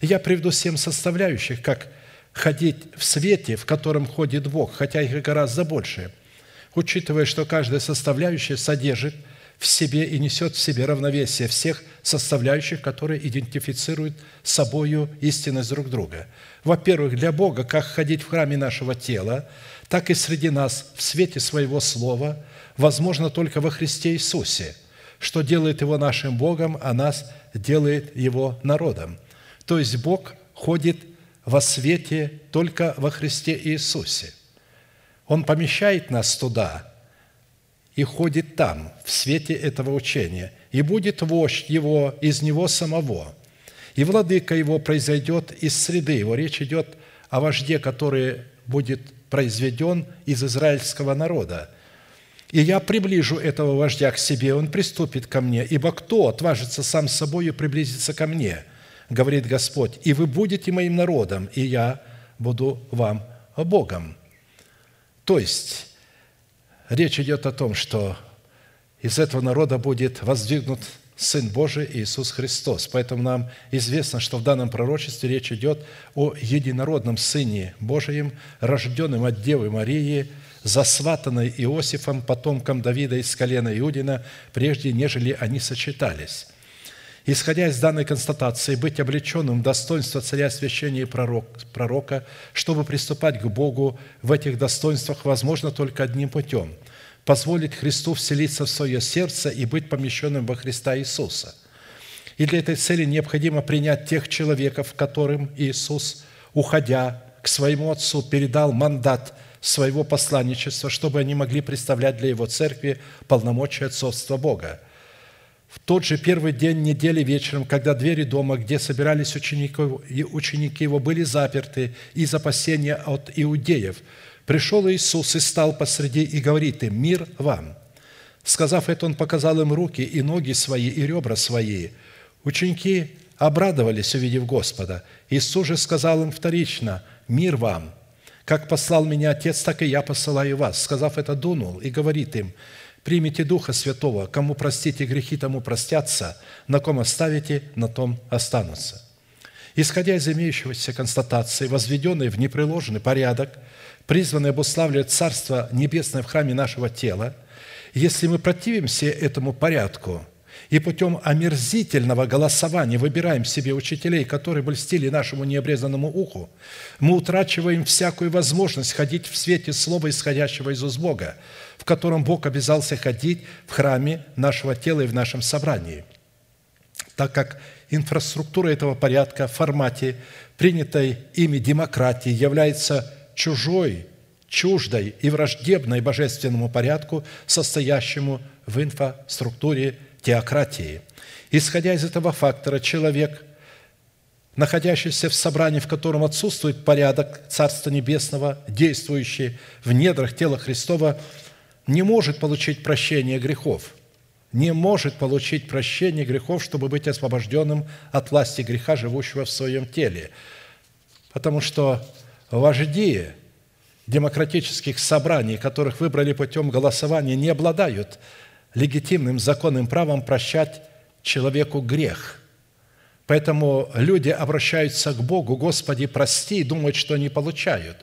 Я приведу семь составляющих, как ходить в свете, в котором ходит Бог, хотя их гораздо больше, учитывая, что каждая составляющая содержит в себе и несет в себе равновесие всех составляющих, которые идентифицируют собою истинность друг друга. Во-первых, для Бога, как ходить в храме нашего тела, так и среди нас в свете своего Слова возможно только во Христе Иисусе, что делает Его нашим Богом, а нас делает Его народом. То есть Бог ходит во свете только во Христе Иисусе. Он помещает нас туда и ходит там, в свете этого учения, и будет вождь его из него самого, и владыка его произойдет из среды его. Речь идет о вожде, который будет произведен из израильского народа. И я приближу этого вождя к себе, он приступит ко мне, ибо кто отважится сам с собой приблизиться ко мне – говорит Господь, и вы будете моим народом, и я буду вам Богом. То есть, речь идет о том, что из этого народа будет воздвигнут Сын Божий Иисус Христос. Поэтому нам известно, что в данном пророчестве речь идет о единородном Сыне Божием, рожденном от Девы Марии, засватанной Иосифом, потомком Давида из колена Иудина, прежде нежели они сочетались. Исходя из данной констатации, быть облеченным в достоинство царя, священия и пророк, пророка, чтобы приступать к Богу в этих достоинствах, возможно только одним путем – позволить Христу вселиться в свое сердце и быть помещенным во Христа Иисуса. И для этой цели необходимо принять тех человеков, которым Иисус, уходя к своему Отцу, передал мандат своего посланничества, чтобы они могли представлять для Его церкви полномочия отцовства Бога – в тот же первый день недели вечером, когда двери дома, где собирались ученики, ученики его, были заперты из опасения от иудеев, пришел Иисус и стал посреди и говорит им, «Мир вам!» Сказав это, Он показал им руки и ноги свои, и ребра свои. Ученики обрадовались, увидев Господа. Иисус же сказал им вторично, «Мир вам! Как послал меня Отец, так и я посылаю вас». Сказав это, дунул и говорит им, Примите Духа Святого, кому простите грехи, тому простятся, на ком оставите, на том останутся». Исходя из имеющегося констатации, возведенной в непреложный порядок, призванной обуславливать Царство Небесное в храме нашего тела, если мы противимся этому порядку – и путем омерзительного голосования выбираем себе учителей, которые бы льстили нашему необрезанному уху, мы утрачиваем всякую возможность ходить в свете слова, исходящего из уст Бога, в котором Бог обязался ходить в храме нашего тела и в нашем собрании. Так как инфраструктура этого порядка в формате принятой ими демократии является чужой, чуждой и враждебной божественному порядку, состоящему в инфраструктуре теократии. Исходя из этого фактора, человек, находящийся в собрании, в котором отсутствует порядок Царства Небесного, действующий в недрах тела Христова, не может получить прощение грехов, не может получить прощение грехов, чтобы быть освобожденным от власти греха, живущего в своем теле. Потому что вожди демократических собраний, которых выбрали путем голосования, не обладают легитимным законным правом прощать человеку грех. Поэтому люди обращаются к Богу, «Господи, прости», и думают, что они получают.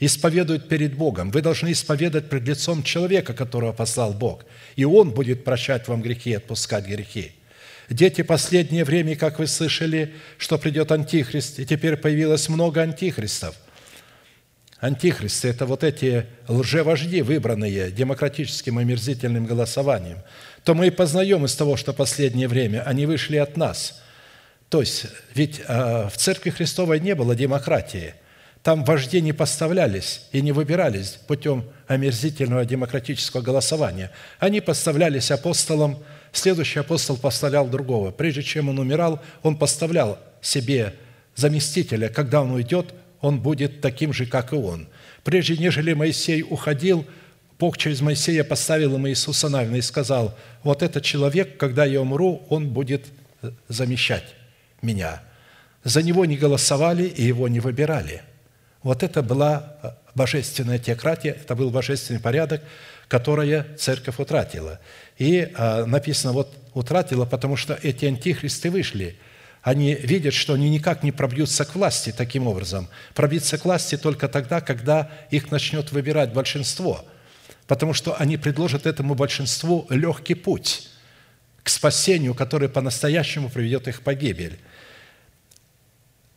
Исповедуют перед Богом. Вы должны исповедать пред лицом человека, которого послал Бог, и Он будет прощать вам грехи и отпускать грехи. Дети, последнее время, как вы слышали, что придет Антихрист, и теперь появилось много антихристов – антихристы – это вот эти лжевожди, выбранные демократическим омерзительным голосованием, то мы и познаем из того, что последнее время они вышли от нас. То есть, ведь а, в Церкви Христовой не было демократии. Там вожди не поставлялись и не выбирались путем омерзительного демократического голосования. Они поставлялись апостолом, следующий апостол поставлял другого. Прежде чем он умирал, он поставлял себе заместителя. Когда он уйдет, он будет таким же, как и он. Прежде нежели Моисей уходил, Бог через Моисея поставил ему Иисуса Навина и сказал, вот этот человек, когда я умру, он будет замещать меня. За него не голосовали и его не выбирали. Вот это была божественная теократия, это был божественный порядок, который церковь утратила. И а, написано, вот утратила, потому что эти антихристы вышли. Они видят, что они никак не пробьются к власти таким образом. Пробиться к власти только тогда, когда их начнет выбирать большинство. Потому что они предложат этому большинству легкий путь к спасению, который по-настоящему приведет их в погибель.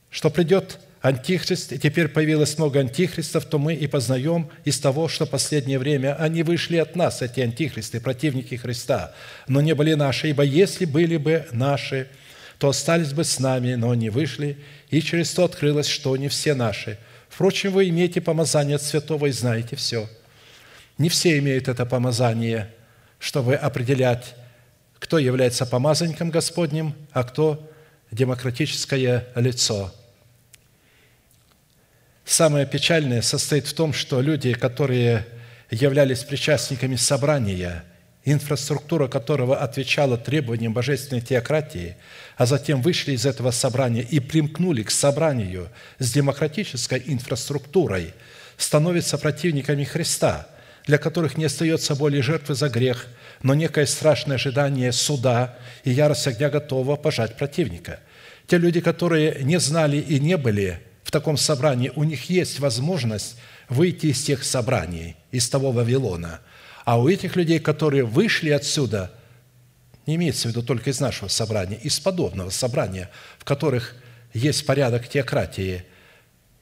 Что придет Антихрист, и теперь появилось много антихристов, то мы и познаем из того, что последнее время они вышли от нас, эти антихристы, противники Христа, но не были наши, ибо если были бы наши, то остались бы с нами, но они вышли, и через то открылось, что не все наши. Впрочем, вы имеете помазание от святого и знаете все. Не все имеют это помазание, чтобы определять, кто является помазанником Господним, а кто демократическое лицо – Самое печальное состоит в том, что люди, которые являлись причастниками собрания, инфраструктура которого отвечала требованиям божественной теократии, а затем вышли из этого собрания и примкнули к собранию с демократической инфраструктурой, становятся противниками Христа, для которых не остается более жертвы за грех, но некое страшное ожидание суда и ярость огня готова пожать противника. Те люди, которые не знали и не были – таком собрании, у них есть возможность выйти из тех собраний, из того Вавилона. А у этих людей, которые вышли отсюда, не имеется в виду только из нашего собрания, из подобного собрания, в которых есть порядок теократии,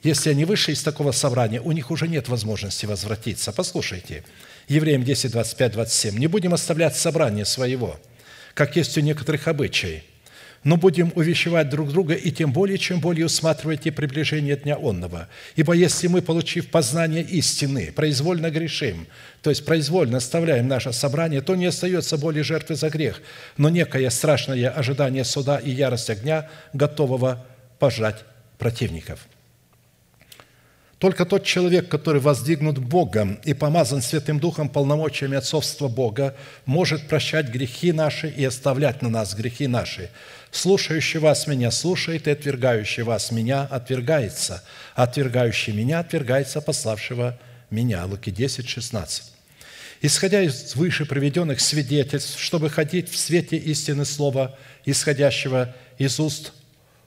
если они вышли из такого собрания, у них уже нет возможности возвратиться. Послушайте, Евреям 10, 25, 27. «Не будем оставлять собрание своего, как есть у некоторых обычаев, но будем увещевать друг друга, и тем более, чем более усматривайте приближение Дня Онного. Ибо если мы, получив познание истины, произвольно грешим, то есть произвольно оставляем наше собрание, то не остается более жертвы за грех, но некое страшное ожидание суда и ярость огня, готового пожать противников». Только тот человек, который воздвигнут Богом и помазан Святым Духом полномочиями отцовства Бога, может прощать грехи наши и оставлять на нас грехи наши. Слушающий вас меня слушает, и отвергающий вас меня отвергается. отвергающий меня отвергается пославшего меня». Луки 10, 16. Исходя из выше приведенных свидетельств, чтобы ходить в свете истины Слова, исходящего из уст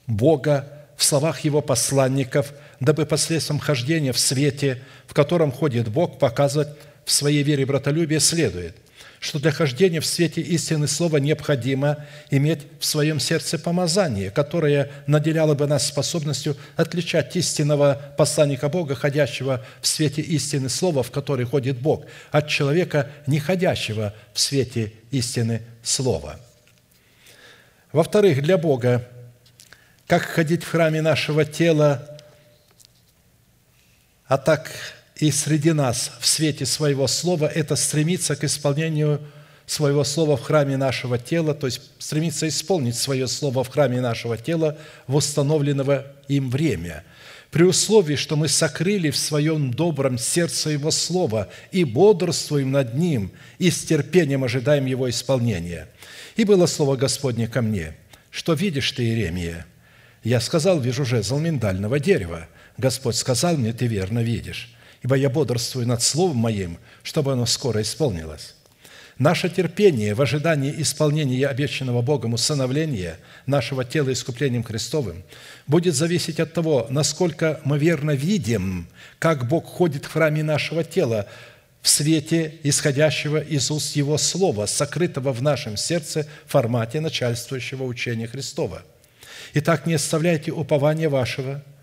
Бога, в словах Его посланников, дабы посредством хождения в свете, в котором ходит Бог, показывать в своей вере братолюбие, следует что для хождения в свете истины Слова необходимо иметь в своем сердце помазание, которое наделяло бы нас способностью отличать истинного посланника Бога, ходящего в свете истины Слова, в который ходит Бог, от человека, не ходящего в свете истины Слова. Во-вторых, для Бога, как ходить в храме нашего тела, а так и среди нас в свете своего слова – это стремиться к исполнению своего слова в храме нашего тела, то есть стремиться исполнить свое слово в храме нашего тела в установленного им время, при условии, что мы сокрыли в своем добром сердце Его Слово и бодрствуем над Ним, и с терпением ожидаем Его исполнения. И было Слово Господне ко мне, что видишь ты, Иеремия? Я сказал, вижу жезл миндального дерева. Господь сказал мне, ты верно видишь ибо я бодрствую над Словом Моим, чтобы оно скоро исполнилось». Наше терпение в ожидании исполнения обещанного Богом усыновления нашего тела искуплением Христовым будет зависеть от того, насколько мы верно видим, как Бог ходит в храме нашего тела в свете исходящего из уст Его Слова, сокрытого в нашем сердце в формате начальствующего учения Христова. Итак, не оставляйте упования вашего –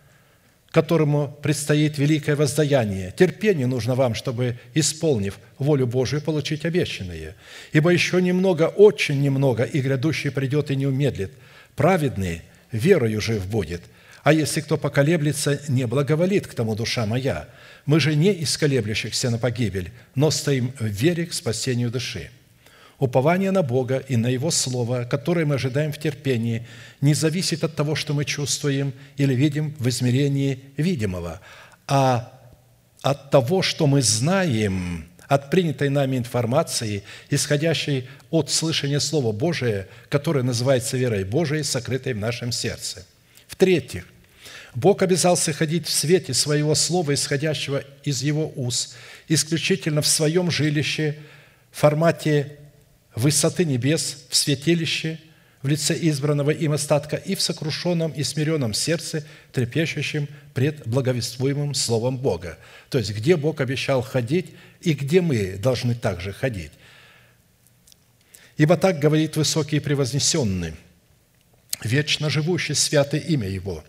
которому предстоит великое воздаяние. Терпение нужно вам, чтобы, исполнив волю Божию, получить обещанное. Ибо еще немного, очень немного, и грядущий придет и не умедлит. Праведный верою жив будет. А если кто поколеблется, не благоволит к тому душа моя. Мы же не из колеблющихся на погибель, но стоим в вере к спасению души». Упование на Бога и на Его Слово, которое мы ожидаем в терпении, не зависит от того, что мы чувствуем или видим в измерении видимого, а от того, что мы знаем, от принятой нами информации, исходящей от слышания Слова Божия, которое называется верой Божией, сокрытой в нашем сердце. В-третьих, Бог обязался ходить в свете Своего Слова, исходящего из Его уст, исключительно в Своем жилище, в формате высоты небес, в святилище, в лице избранного им остатка и в сокрушенном и смиренном сердце, трепещущем пред благовествуемым Словом Бога. То есть, где Бог обещал ходить и где мы должны также ходить. Ибо так говорит высокий и превознесенный, вечно живущий святое имя Его.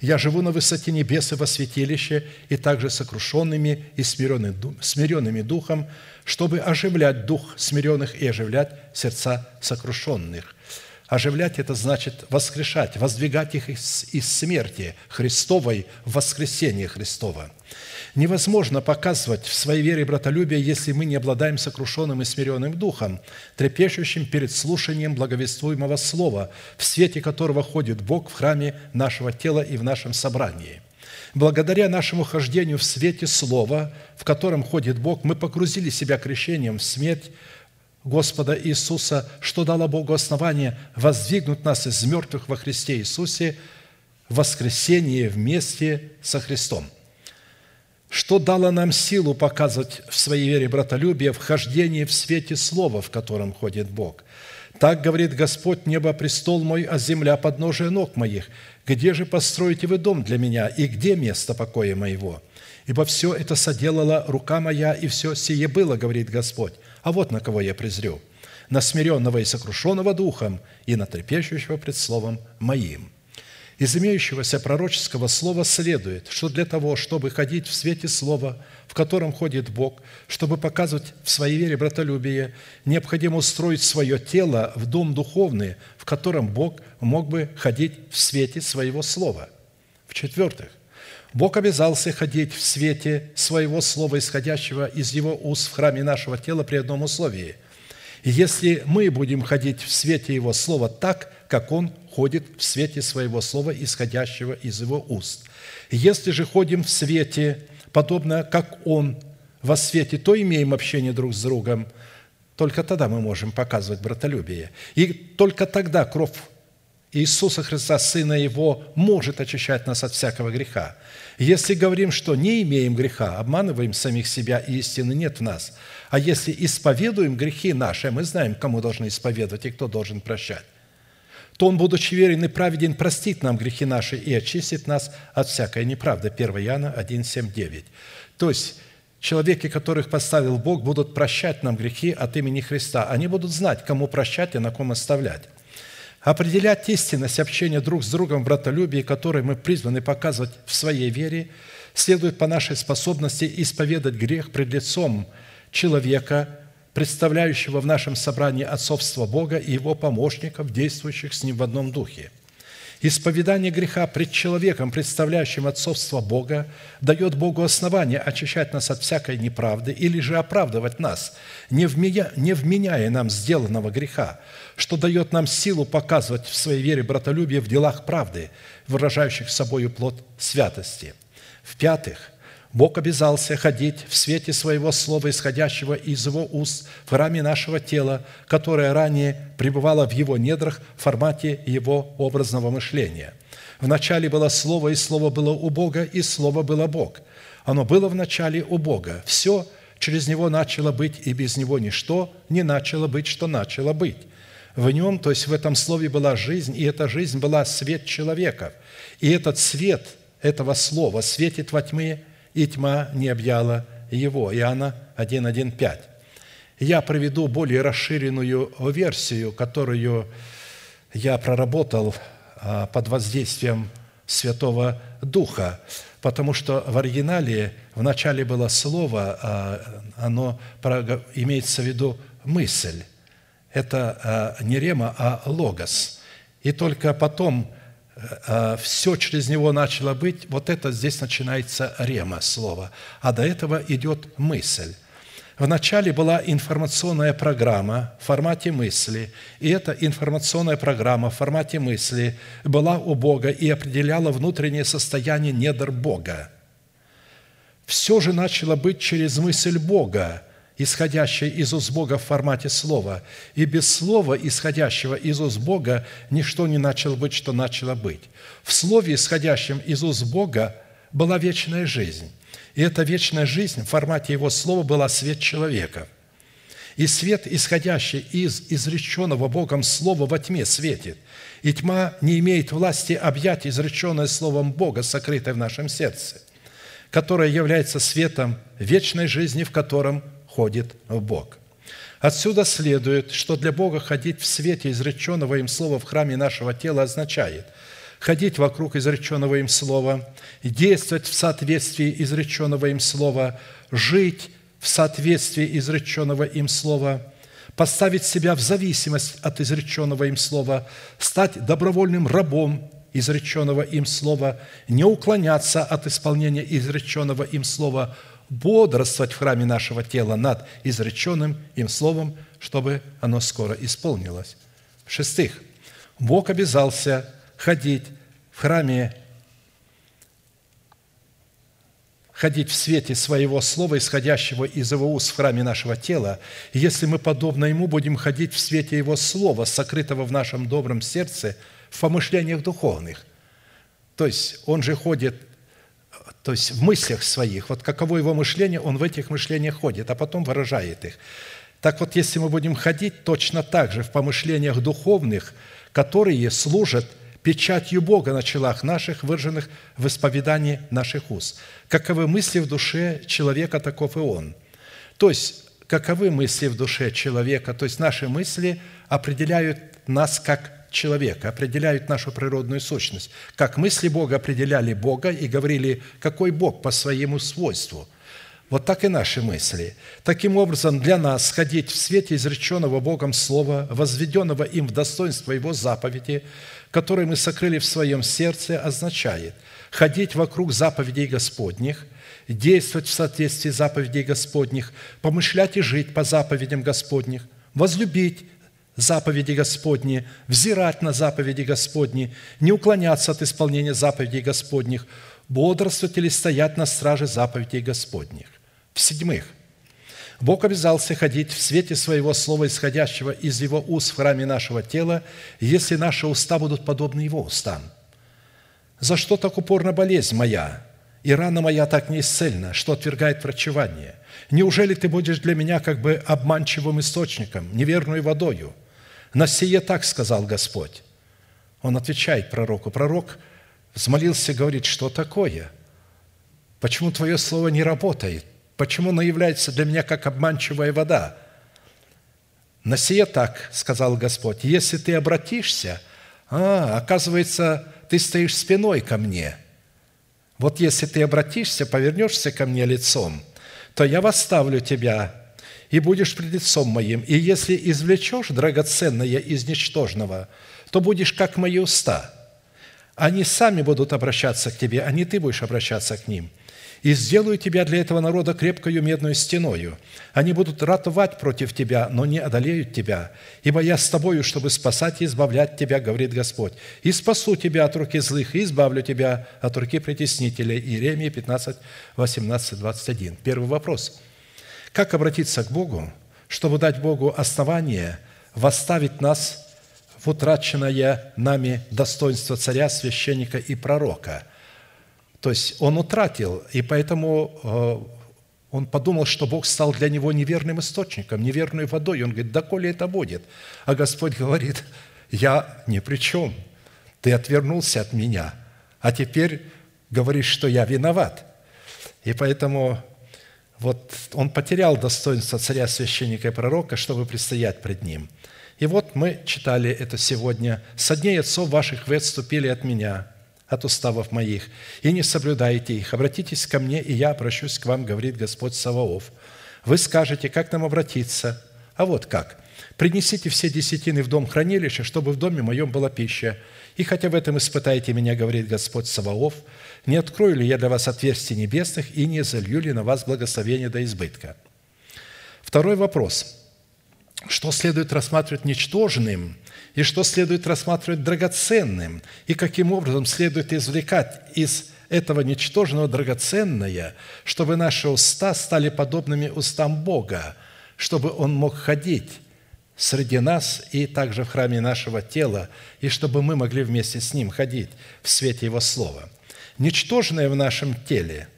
Я живу на высоте небес и во святилище, и также сокрушенными и смиренными духом, чтобы оживлять дух смиренных и оживлять сердца сокрушенных. Оживлять – это значит воскрешать, воздвигать их из, из смерти Христовой в воскресение Христова. Невозможно показывать в своей вере братолюбие, если мы не обладаем сокрушенным и смиренным духом, трепещущим перед слушанием благовествуемого слова, в свете которого ходит Бог в храме нашего тела и в нашем собрании – Благодаря нашему хождению в свете Слова, в котором ходит Бог, мы погрузили себя крещением в смерть Господа Иисуса, что дало Богу основание воздвигнуть нас из мертвых во Христе Иисусе в воскресении вместе со Христом – что дало нам силу показывать в своей вере братолюбие в хождении в свете Слова, в котором ходит Бог. Так говорит Господь, небо – престол мой, а земля – подножие ног моих. Где же построите вы дом для меня, и где место покоя моего? Ибо все это соделала рука моя, и все сие было, говорит Господь. А вот на кого я презрю – на смиренного и сокрушенного духом, и на трепещущего пред словом моим». Из имеющегося пророческого слова следует, что для того, чтобы ходить в свете слова, в котором ходит Бог, чтобы показывать в своей вере братолюбие, необходимо устроить свое тело в дом духовный, в котором Бог мог бы ходить в свете своего слова. В-четвертых, Бог обязался ходить в свете своего слова, исходящего из Его уст в храме нашего тела при одном условии. Если мы будем ходить в свете Его слова так, как Он ходит в свете своего слова, исходящего из его уст. Если же ходим в свете, подобно как он во свете, то имеем общение друг с другом, только тогда мы можем показывать братолюбие. И только тогда кровь Иисуса Христа, Сына Его, может очищать нас от всякого греха. Если говорим, что не имеем греха, обманываем самих себя, и истины нет в нас. А если исповедуем грехи наши, мы знаем, кому должны исповедовать и кто должен прощать то Он, будучи верен и праведен, простит нам грехи наши и очистит нас от всякой неправды. 1 Иоанна 1, 7, 9. То есть, человеки, которых поставил Бог, будут прощать нам грехи от имени Христа. Они будут знать, кому прощать и на ком оставлять. Определять истинность общения друг с другом в братолюбии, которое мы призваны показывать в своей вере, следует по нашей способности исповедать грех пред лицом человека, представляющего в нашем собрании отцовство Бога и Его помощников, действующих с Ним в одном духе. Исповедание греха пред человеком, представляющим отцовство Бога, дает Богу основание очищать нас от всякой неправды или же оправдывать нас, не вменяя, не вменяя нам сделанного греха, что дает нам силу показывать в своей вере братолюбие в делах правды, выражающих собою плод святости. В-пятых – Бог обязался ходить в свете Своего Слова, исходящего из Его уст, в храме нашего тела, которое ранее пребывало в Его недрах в формате Его образного мышления. Вначале было Слово, и Слово было у Бога, и Слово было Бог. Оно было вначале у Бога. Все через Него начало быть, и без Него ничто не начало быть, что начало быть. В Нем, то есть в этом Слове была жизнь, и эта жизнь была свет человека. И этот свет этого Слова светит во тьме, и тьма не объяла его». Иоанна 1.1.5. Я проведу более расширенную версию, которую я проработал а, под воздействием Святого Духа, потому что в оригинале в начале было слово, а, оно имеется в виду мысль. Это а, не рема, а логос. И только потом все через него начало быть, вот это здесь начинается рема слово, а до этого идет мысль. Вначале была информационная программа в формате мысли, и эта информационная программа в формате мысли была у Бога и определяла внутреннее состояние недр Бога. Все же начало быть через мысль Бога, исходящее из уст Бога в формате слова. И без слова, исходящего из уст Бога, ничто не начало быть, что начало быть. В слове, исходящем из уст Бога, была вечная жизнь. И эта вечная жизнь в формате Его слова была свет человека. И свет, исходящий из изреченного Богом слова во тьме светит. И тьма не имеет власти объять изреченное словом Бога, сокрытое в нашем сердце, которое является светом вечной жизни, в котором ходит Бог. Отсюда следует, что для Бога ходить в свете изреченного им слова в храме нашего тела означает ходить вокруг изреченного им слова, действовать в соответствии изреченного им слова, жить в соответствии изреченного им слова, поставить себя в зависимость от изреченного им слова, стать добровольным рабом изреченного им слова, не уклоняться от исполнения изреченного им слова, бодрствовать в храме нашего тела над изреченным им словом, чтобы оно скоро исполнилось. В-шестых, Бог обязался ходить в храме, ходить в свете своего слова, исходящего из его уст в храме нашего тела, если мы, подобно ему, будем ходить в свете его слова, сокрытого в нашем добром сердце, в помышлениях духовных. То есть он же ходит то есть в мыслях своих, вот каково его мышление, он в этих мышлениях ходит, а потом выражает их. Так вот, если мы будем ходить точно так же в помышлениях духовных, которые служат печатью Бога на челах наших, выраженных в исповедании наших уст. Каковы мысли в душе человека, таков и он. То есть, каковы мысли в душе человека, то есть наши мысли определяют нас как человека, определяют нашу природную сущность. Как мысли Бога определяли Бога и говорили, какой Бог по своему свойству. Вот так и наши мысли. Таким образом, для нас ходить в свете изреченного Богом Слова, возведенного им в достоинство Его заповеди, которые мы сокрыли в своем сердце, означает ходить вокруг заповедей Господних, действовать в соответствии заповедей Господних, помышлять и жить по заповедям Господних, возлюбить заповеди Господни, взирать на заповеди Господни, не уклоняться от исполнения заповедей Господних, бодрствовать или стоять на страже заповедей Господних. В-седьмых, Бог обязался ходить в свете своего слова, исходящего из Его уст в храме нашего тела, если наши уста будут подобны Его устам. За что так упорна болезнь моя? И рана моя так неисцельна, что отвергает врачевание. Неужели ты будешь для меня как бы обманчивым источником, неверную водою – на сие так сказал Господь. Он отвечает пророку. Пророк взмолился, говорит, что такое? Почему твое слово не работает? Почему оно является для меня как обманчивая вода? На сие так, сказал Господь, если ты обратишься, а, оказывается, ты стоишь спиной ко мне. Вот если ты обратишься, повернешься ко мне лицом, то я восставлю тебя и будешь пред лицом моим, и если извлечешь драгоценное из ничтожного, то будешь как мои уста. Они сами будут обращаться к тебе, а не ты будешь обращаться к ним. И сделаю тебя для этого народа крепкою медную стеною. Они будут ратовать против тебя, но не одолеют тебя. Ибо я с тобою, чтобы спасать и избавлять тебя, говорит Господь. И спасу тебя от руки злых, и избавлю тебя от руки притеснителей. Иеремия 15, 18, 21. Первый вопрос – как обратиться к Богу, чтобы дать Богу основание восставить нас в утраченное нами достоинство царя, священника и пророка? То есть он утратил, и поэтому э, он подумал, что Бог стал для него неверным источником, неверной водой. Он говорит, да коли это будет? А Господь говорит, я ни при чем. Ты отвернулся от меня, а теперь говоришь, что я виноват. И поэтому вот он потерял достоинство царя, священника и пророка, чтобы предстоять пред ним. И вот мы читали это сегодня. «Со дней отцов ваших вы отступили от меня, от уставов моих, и не соблюдаете их. Обратитесь ко мне, и я обращусь к вам, говорит Господь Саваоф. Вы скажете, как нам обратиться? А вот как. Принесите все десятины в дом хранилища, чтобы в доме моем была пища. И хотя в этом испытаете меня, говорит Господь Саваоф, не открою ли я для вас отверстий небесных и не залью ли на вас благословение до избытка? Второй вопрос. Что следует рассматривать ничтожным и что следует рассматривать драгоценным? И каким образом следует извлекать из этого ничтожного драгоценное, чтобы наши уста стали подобными устам Бога, чтобы Он мог ходить среди нас и также в храме нашего тела, и чтобы мы могли вместе с Ним ходить в свете Его Слова. Ничтожное в нашем теле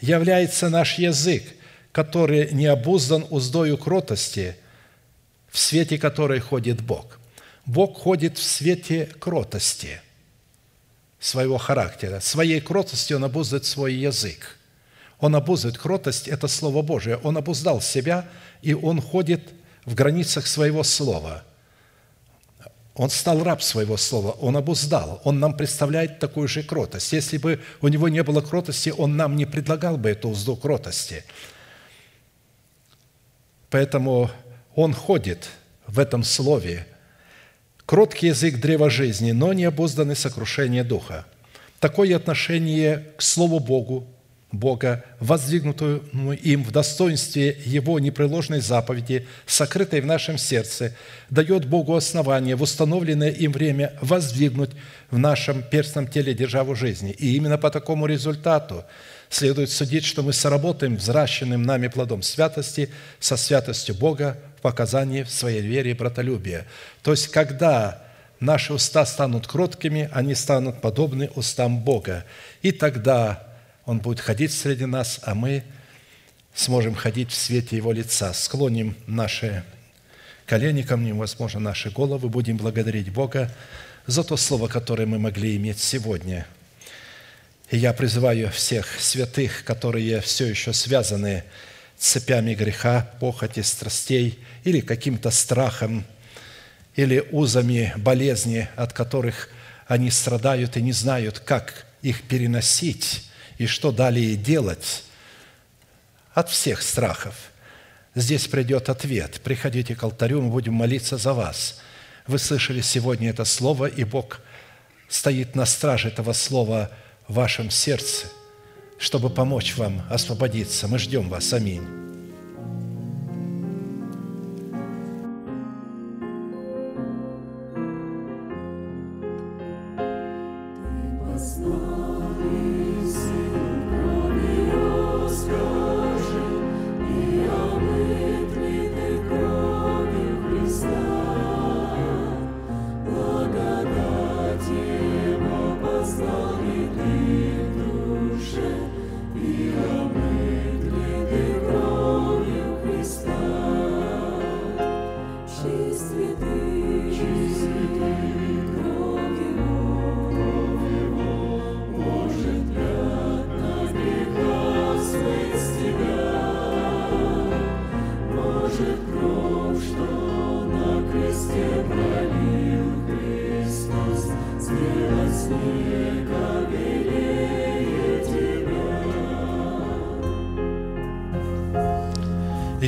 является наш язык, который не обуздан уздою кротости, в свете которой ходит Бог. Бог ходит в свете кротости своего характера. Своей кротостью Он обуздает свой язык. Он обуздывает кротость – это Слово Божие. Он обуздал себя, и Он ходит в границах своего слова. Он стал раб своего слова, он обуздал, он нам представляет такую же кротость. Если бы у него не было кротости, он нам не предлагал бы эту узду кротости. Поэтому он ходит в этом слове. Кроткий язык древа жизни, но не обузданный сокрушение духа. Такое отношение к Слову Богу Бога, воздвигнутую им в достоинстве Его непреложной заповеди, сокрытой в нашем сердце, дает Богу основание в установленное им время воздвигнуть в нашем перстном теле державу жизни. И именно по такому результату следует судить, что мы соработаем взращенным нами плодом святости со святостью Бога в показании своей вере и братолюбия. То есть, когда наши уста станут кроткими, они станут подобны устам Бога. И тогда он будет ходить среди нас, а мы сможем ходить в свете Его лица. Склоним наши колени ко мне, возможно, наши головы. Будем благодарить Бога за то слово, которое мы могли иметь сегодня. И я призываю всех святых, которые все еще связаны цепями греха, похоти, страстей или каким-то страхом, или узами болезни, от которых они страдают и не знают, как их переносить, и что далее делать от всех страхов. Здесь придет ответ. Приходите к алтарю, мы будем молиться за вас. Вы слышали сегодня это слово, и Бог стоит на страже этого слова в вашем сердце, чтобы помочь вам освободиться. Мы ждем вас. Аминь.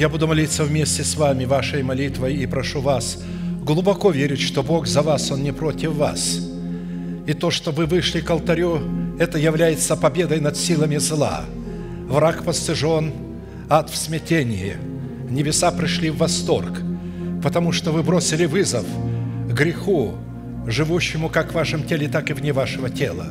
Я буду молиться вместе с вами вашей молитвой и прошу вас глубоко верить, что Бог за вас, Он не против вас. И то, что вы вышли к алтарю, это является победой над силами зла. Враг постыжен, ад в смятении. Небеса пришли в восторг, потому что вы бросили вызов греху, живущему как в вашем теле, так и вне вашего тела.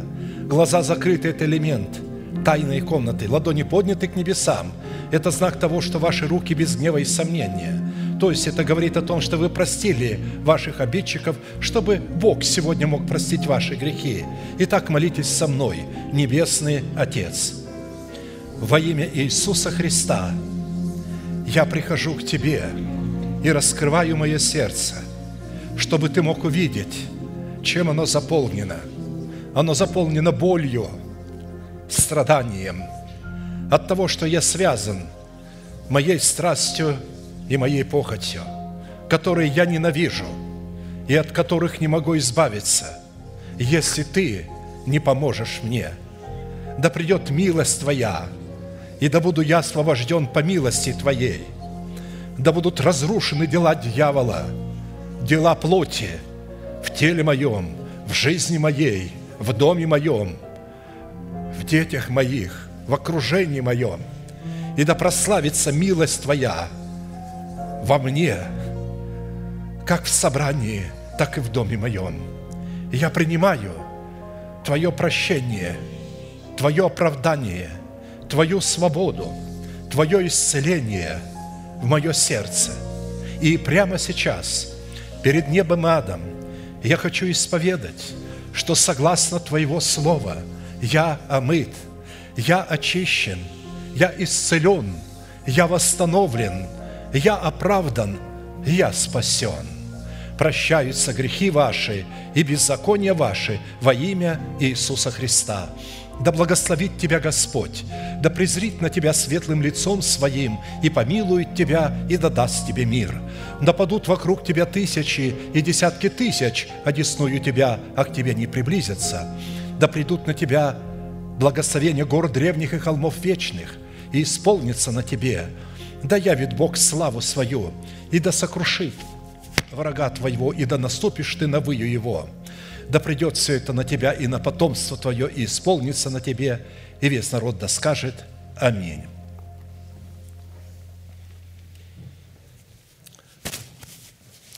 Глаза закрыты – это элемент тайной комнаты, ладони подняты к небесам – это знак того, что ваши руки без гнева и сомнения. То есть это говорит о том, что вы простили ваших обидчиков, чтобы Бог сегодня мог простить ваши грехи. Итак, молитесь со мной, Небесный Отец. Во имя Иисуса Христа я прихожу к Тебе и раскрываю мое сердце, чтобы Ты мог увидеть, чем оно заполнено. Оно заполнено болью, страданием – от того, что я связан моей страстью и моей похотью, которые я ненавижу и от которых не могу избавиться, если Ты не поможешь мне. Да придет милость Твоя, и да буду я освобожден по милости Твоей. Да будут разрушены дела дьявола, дела плоти в теле моем, в жизни моей, в доме моем, в детях моих – в окружении моем, и да прославится милость Твоя во мне, как в собрании, так и в доме моем. И я принимаю Твое прощение, Твое оправдание, Твою свободу, Твое исцеление в мое сердце. И прямо сейчас, перед небом и адом, я хочу исповедать, что согласно Твоего Слова я омыт, я очищен, я исцелен, я восстановлен, я оправдан, я спасен. Прощаются грехи ваши и беззакония ваши во имя Иисуса Христа – да благословит тебя Господь, да презрит на тебя светлым лицом своим, и помилует тебя, и дадаст тебе мир. Да падут вокруг тебя тысячи и десятки тысяч, одесную тебя, а к тебе не приблизятся. Да придут на тебя благословения гор древних и холмов вечных, и исполнится на тебе. Да явит Бог славу свою, и да сокрушит врага твоего, и да наступишь ты на выю его» да придет все это на тебя и на потомство твое, и исполнится на тебе, и весь народ да скажет Аминь.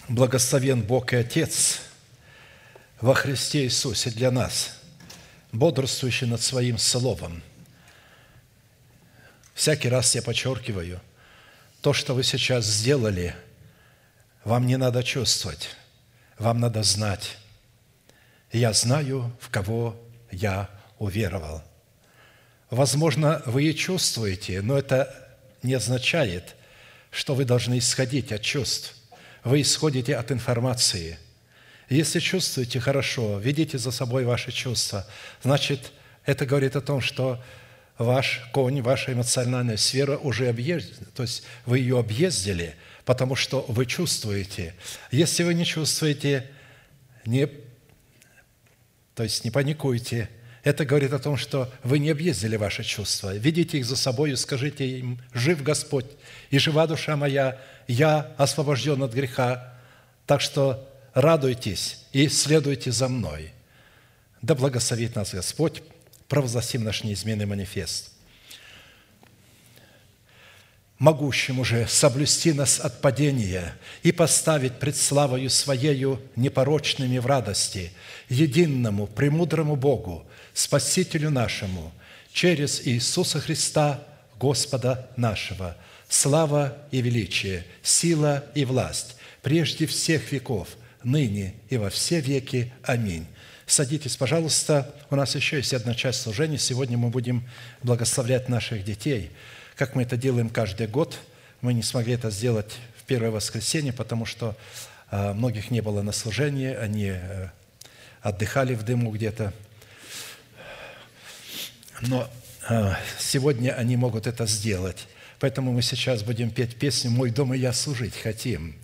Благословен Бог и Отец во Христе Иисусе для нас, бодрствующий над Своим Словом. Всякий раз я подчеркиваю, то, что вы сейчас сделали, вам не надо чувствовать, вам надо знать, я знаю, в кого я уверовал. Возможно, вы и чувствуете, но это не означает, что вы должны исходить от чувств. Вы исходите от информации. Если чувствуете хорошо, ведите за собой ваши чувства, значит, это говорит о том, что ваш конь, ваша эмоциональная сфера уже объездила, то есть вы ее объездили, потому что вы чувствуете. Если вы не чувствуете, не то есть не паникуйте. Это говорит о том, что вы не объездили ваши чувства. Ведите их за собой и скажите им, «Жив Господь, и жива душа моя, я освобожден от греха, так что радуйтесь и следуйте за мной». Да благословит нас Господь, провозгласим наш неизменный манифест – могущему же соблюсти нас от падения и поставить пред славою Своею непорочными в радости, единому, премудрому Богу, Спасителю нашему, через Иисуса Христа, Господа нашего, слава и величие, сила и власть, прежде всех веков, ныне и во все веки. Аминь. Садитесь, пожалуйста. У нас еще есть одна часть служения. Сегодня мы будем благословлять наших детей – как мы это делаем каждый год. Мы не смогли это сделать в первое воскресенье, потому что а, многих не было на служении, они э, отдыхали в дыму где-то. Но а, сегодня они могут это сделать. Поэтому мы сейчас будем петь песню «Мой дом и я служить хотим».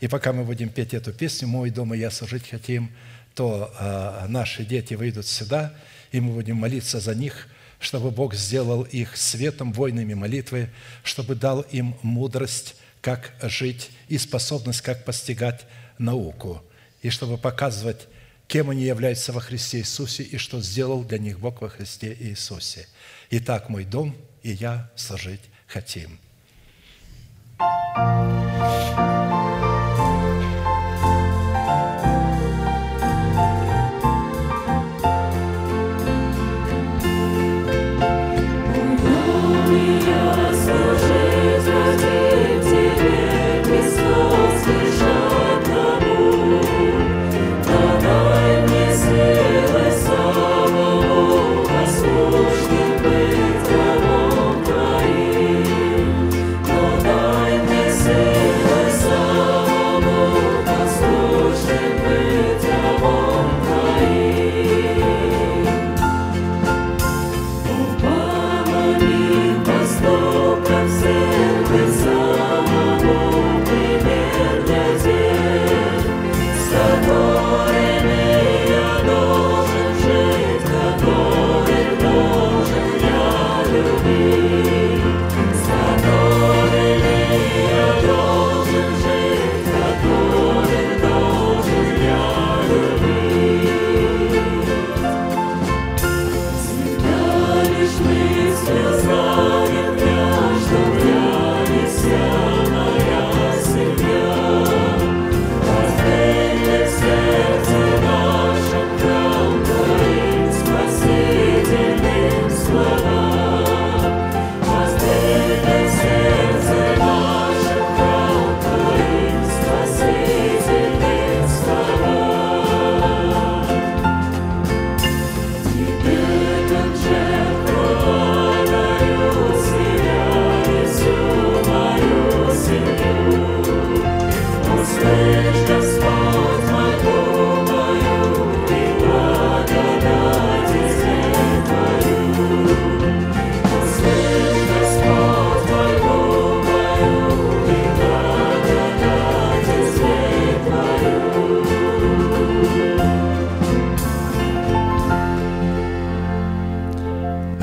И пока мы будем петь эту песню «Мой дом и я служить хотим», то а, наши дети выйдут сюда, и мы будем молиться за них – чтобы Бог сделал их светом, войнами молитвы, чтобы дал им мудрость, как жить, и способность, как постигать науку, и чтобы показывать, кем они являются во Христе Иисусе и что сделал для них Бог во Христе Иисусе. Итак, мой дом и я служить хотим. thank you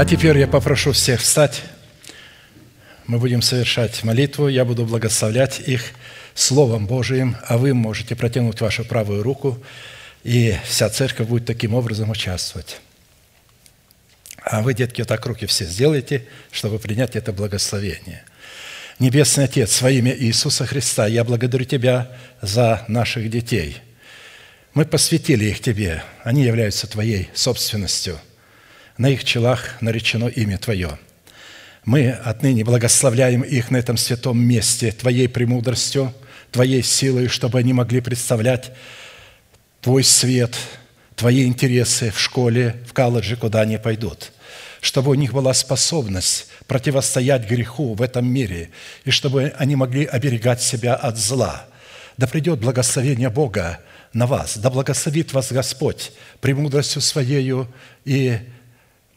А теперь я попрошу всех встать. Мы будем совершать молитву. Я буду благословлять их Словом Божиим, а вы можете протянуть вашу правую руку, и вся церковь будет таким образом участвовать. А вы, детки, вот так руки все сделайте, чтобы принять это благословение. Небесный Отец, во имя Иисуса Христа, я благодарю Тебя за наших детей. Мы посвятили их Тебе, они являются Твоей собственностью. На их челах наречено имя Твое. Мы отныне благословляем их на этом святом месте Твоей премудростью, Твоей силой, чтобы они могли представлять Твой свет, Твои интересы в школе, в колледже, куда они пойдут – чтобы у них была способность противостоять греху в этом мире, и чтобы они могли оберегать себя от зла. Да придет благословение Бога на вас, да благословит вас Господь премудростью Своею и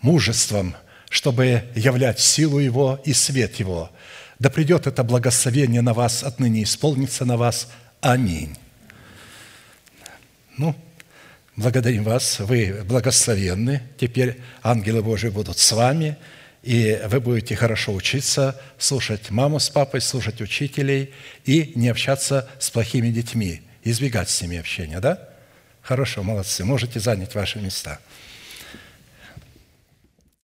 мужеством, чтобы являть силу Его и свет Его. Да придет это благословение на вас, отныне исполнится на вас. Аминь. Ну, Благодарим вас, вы благословенны. Теперь ангелы Божии будут с вами, и вы будете хорошо учиться, слушать маму с папой, слушать учителей и не общаться с плохими детьми, избегать с ними общения, да? Хорошо, молодцы, можете занять ваши места.